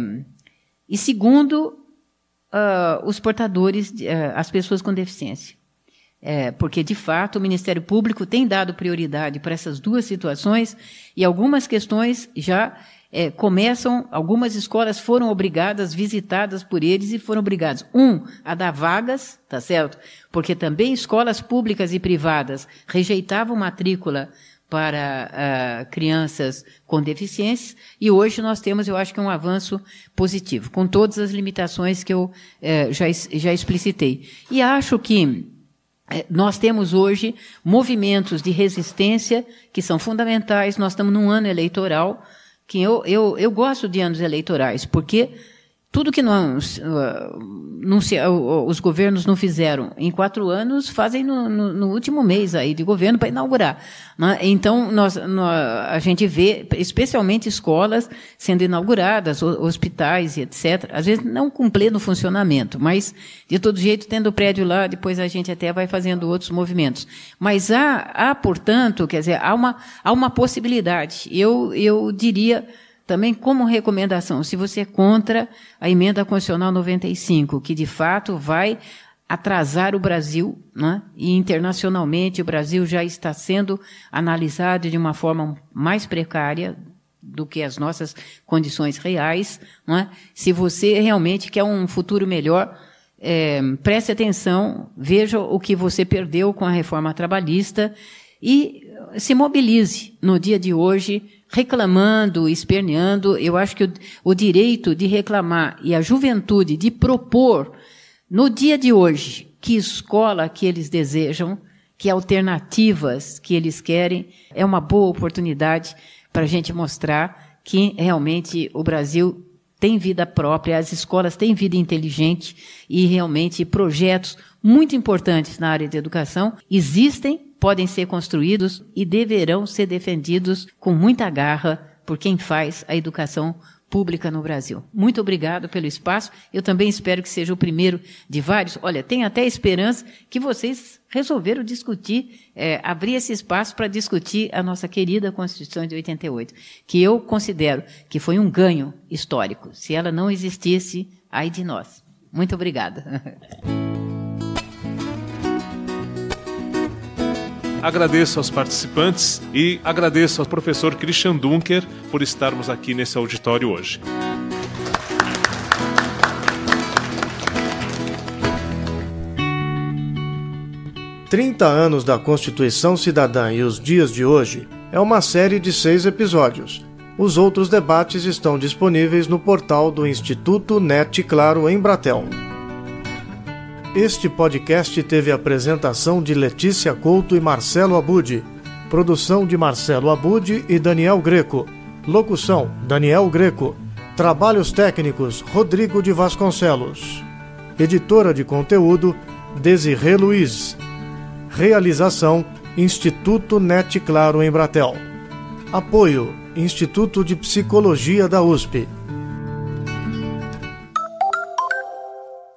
E segundo, uh, os portadores, uh, as pessoas com deficiência. É, porque, de fato, o Ministério Público tem dado prioridade para essas duas situações e algumas questões já é, começam, algumas escolas foram obrigadas, visitadas por eles e foram obrigadas, um, a dar vagas, tá certo? Porque também escolas públicas e privadas rejeitavam matrícula para uh, crianças com deficiências, e hoje nós temos, eu acho que um avanço positivo, com todas as limitações que eu uh, já, já explicitei. E acho que eh, nós temos hoje movimentos de resistência que são fundamentais, nós estamos num ano eleitoral, que eu, eu, eu gosto de anos eleitorais, porque tudo que não, não se, os governos não fizeram em quatro anos, fazem no, no, no último mês aí de governo para inaugurar. Né? Então, nós, nós, a gente vê, especialmente escolas sendo inauguradas, hospitais e etc. Às vezes não com pleno funcionamento, mas, de todo jeito, tendo o prédio lá, depois a gente até vai fazendo outros movimentos. Mas há, há portanto, quer dizer, há uma, há uma possibilidade. Eu, eu diria também, como recomendação, se você é contra a emenda constitucional 95, que de fato vai atrasar o Brasil, né? e internacionalmente o Brasil já está sendo analisado de uma forma mais precária do que as nossas condições reais. Né? Se você realmente quer um futuro melhor, é, preste atenção, veja o que você perdeu com a reforma trabalhista e se mobilize no dia de hoje reclamando, esperneando. Eu acho que o, o direito de reclamar e a juventude de propor, no dia de hoje, que escola que eles desejam, que alternativas que eles querem, é uma boa oportunidade para a gente mostrar que realmente o Brasil tem vida própria, as escolas têm vida inteligente e realmente projetos muito importantes na área de educação existem podem ser construídos e deverão ser defendidos com muita garra por quem faz a educação pública no Brasil. Muito obrigado pelo espaço. Eu também espero que seja o primeiro de vários. Olha, tem até esperança que vocês resolveram discutir, é, abrir esse espaço para discutir a nossa querida Constituição de 88, que eu considero que foi um ganho histórico. Se ela não existisse, ai de nós. Muito obrigada. Agradeço aos participantes e agradeço ao professor Christian Dunker por estarmos aqui nesse auditório hoje. Trinta anos da Constituição Cidadã e os dias de hoje é uma série de seis episódios. Os outros debates estão disponíveis no portal do Instituto NET Claro em Bratel. Este podcast teve apresentação de Letícia Couto e Marcelo Abude, produção de Marcelo Abude e Daniel Greco, locução Daniel Greco, trabalhos técnicos Rodrigo de Vasconcelos, editora de conteúdo Desirê Luiz, realização Instituto NET Claro em Bratel, apoio Instituto de Psicologia da USP.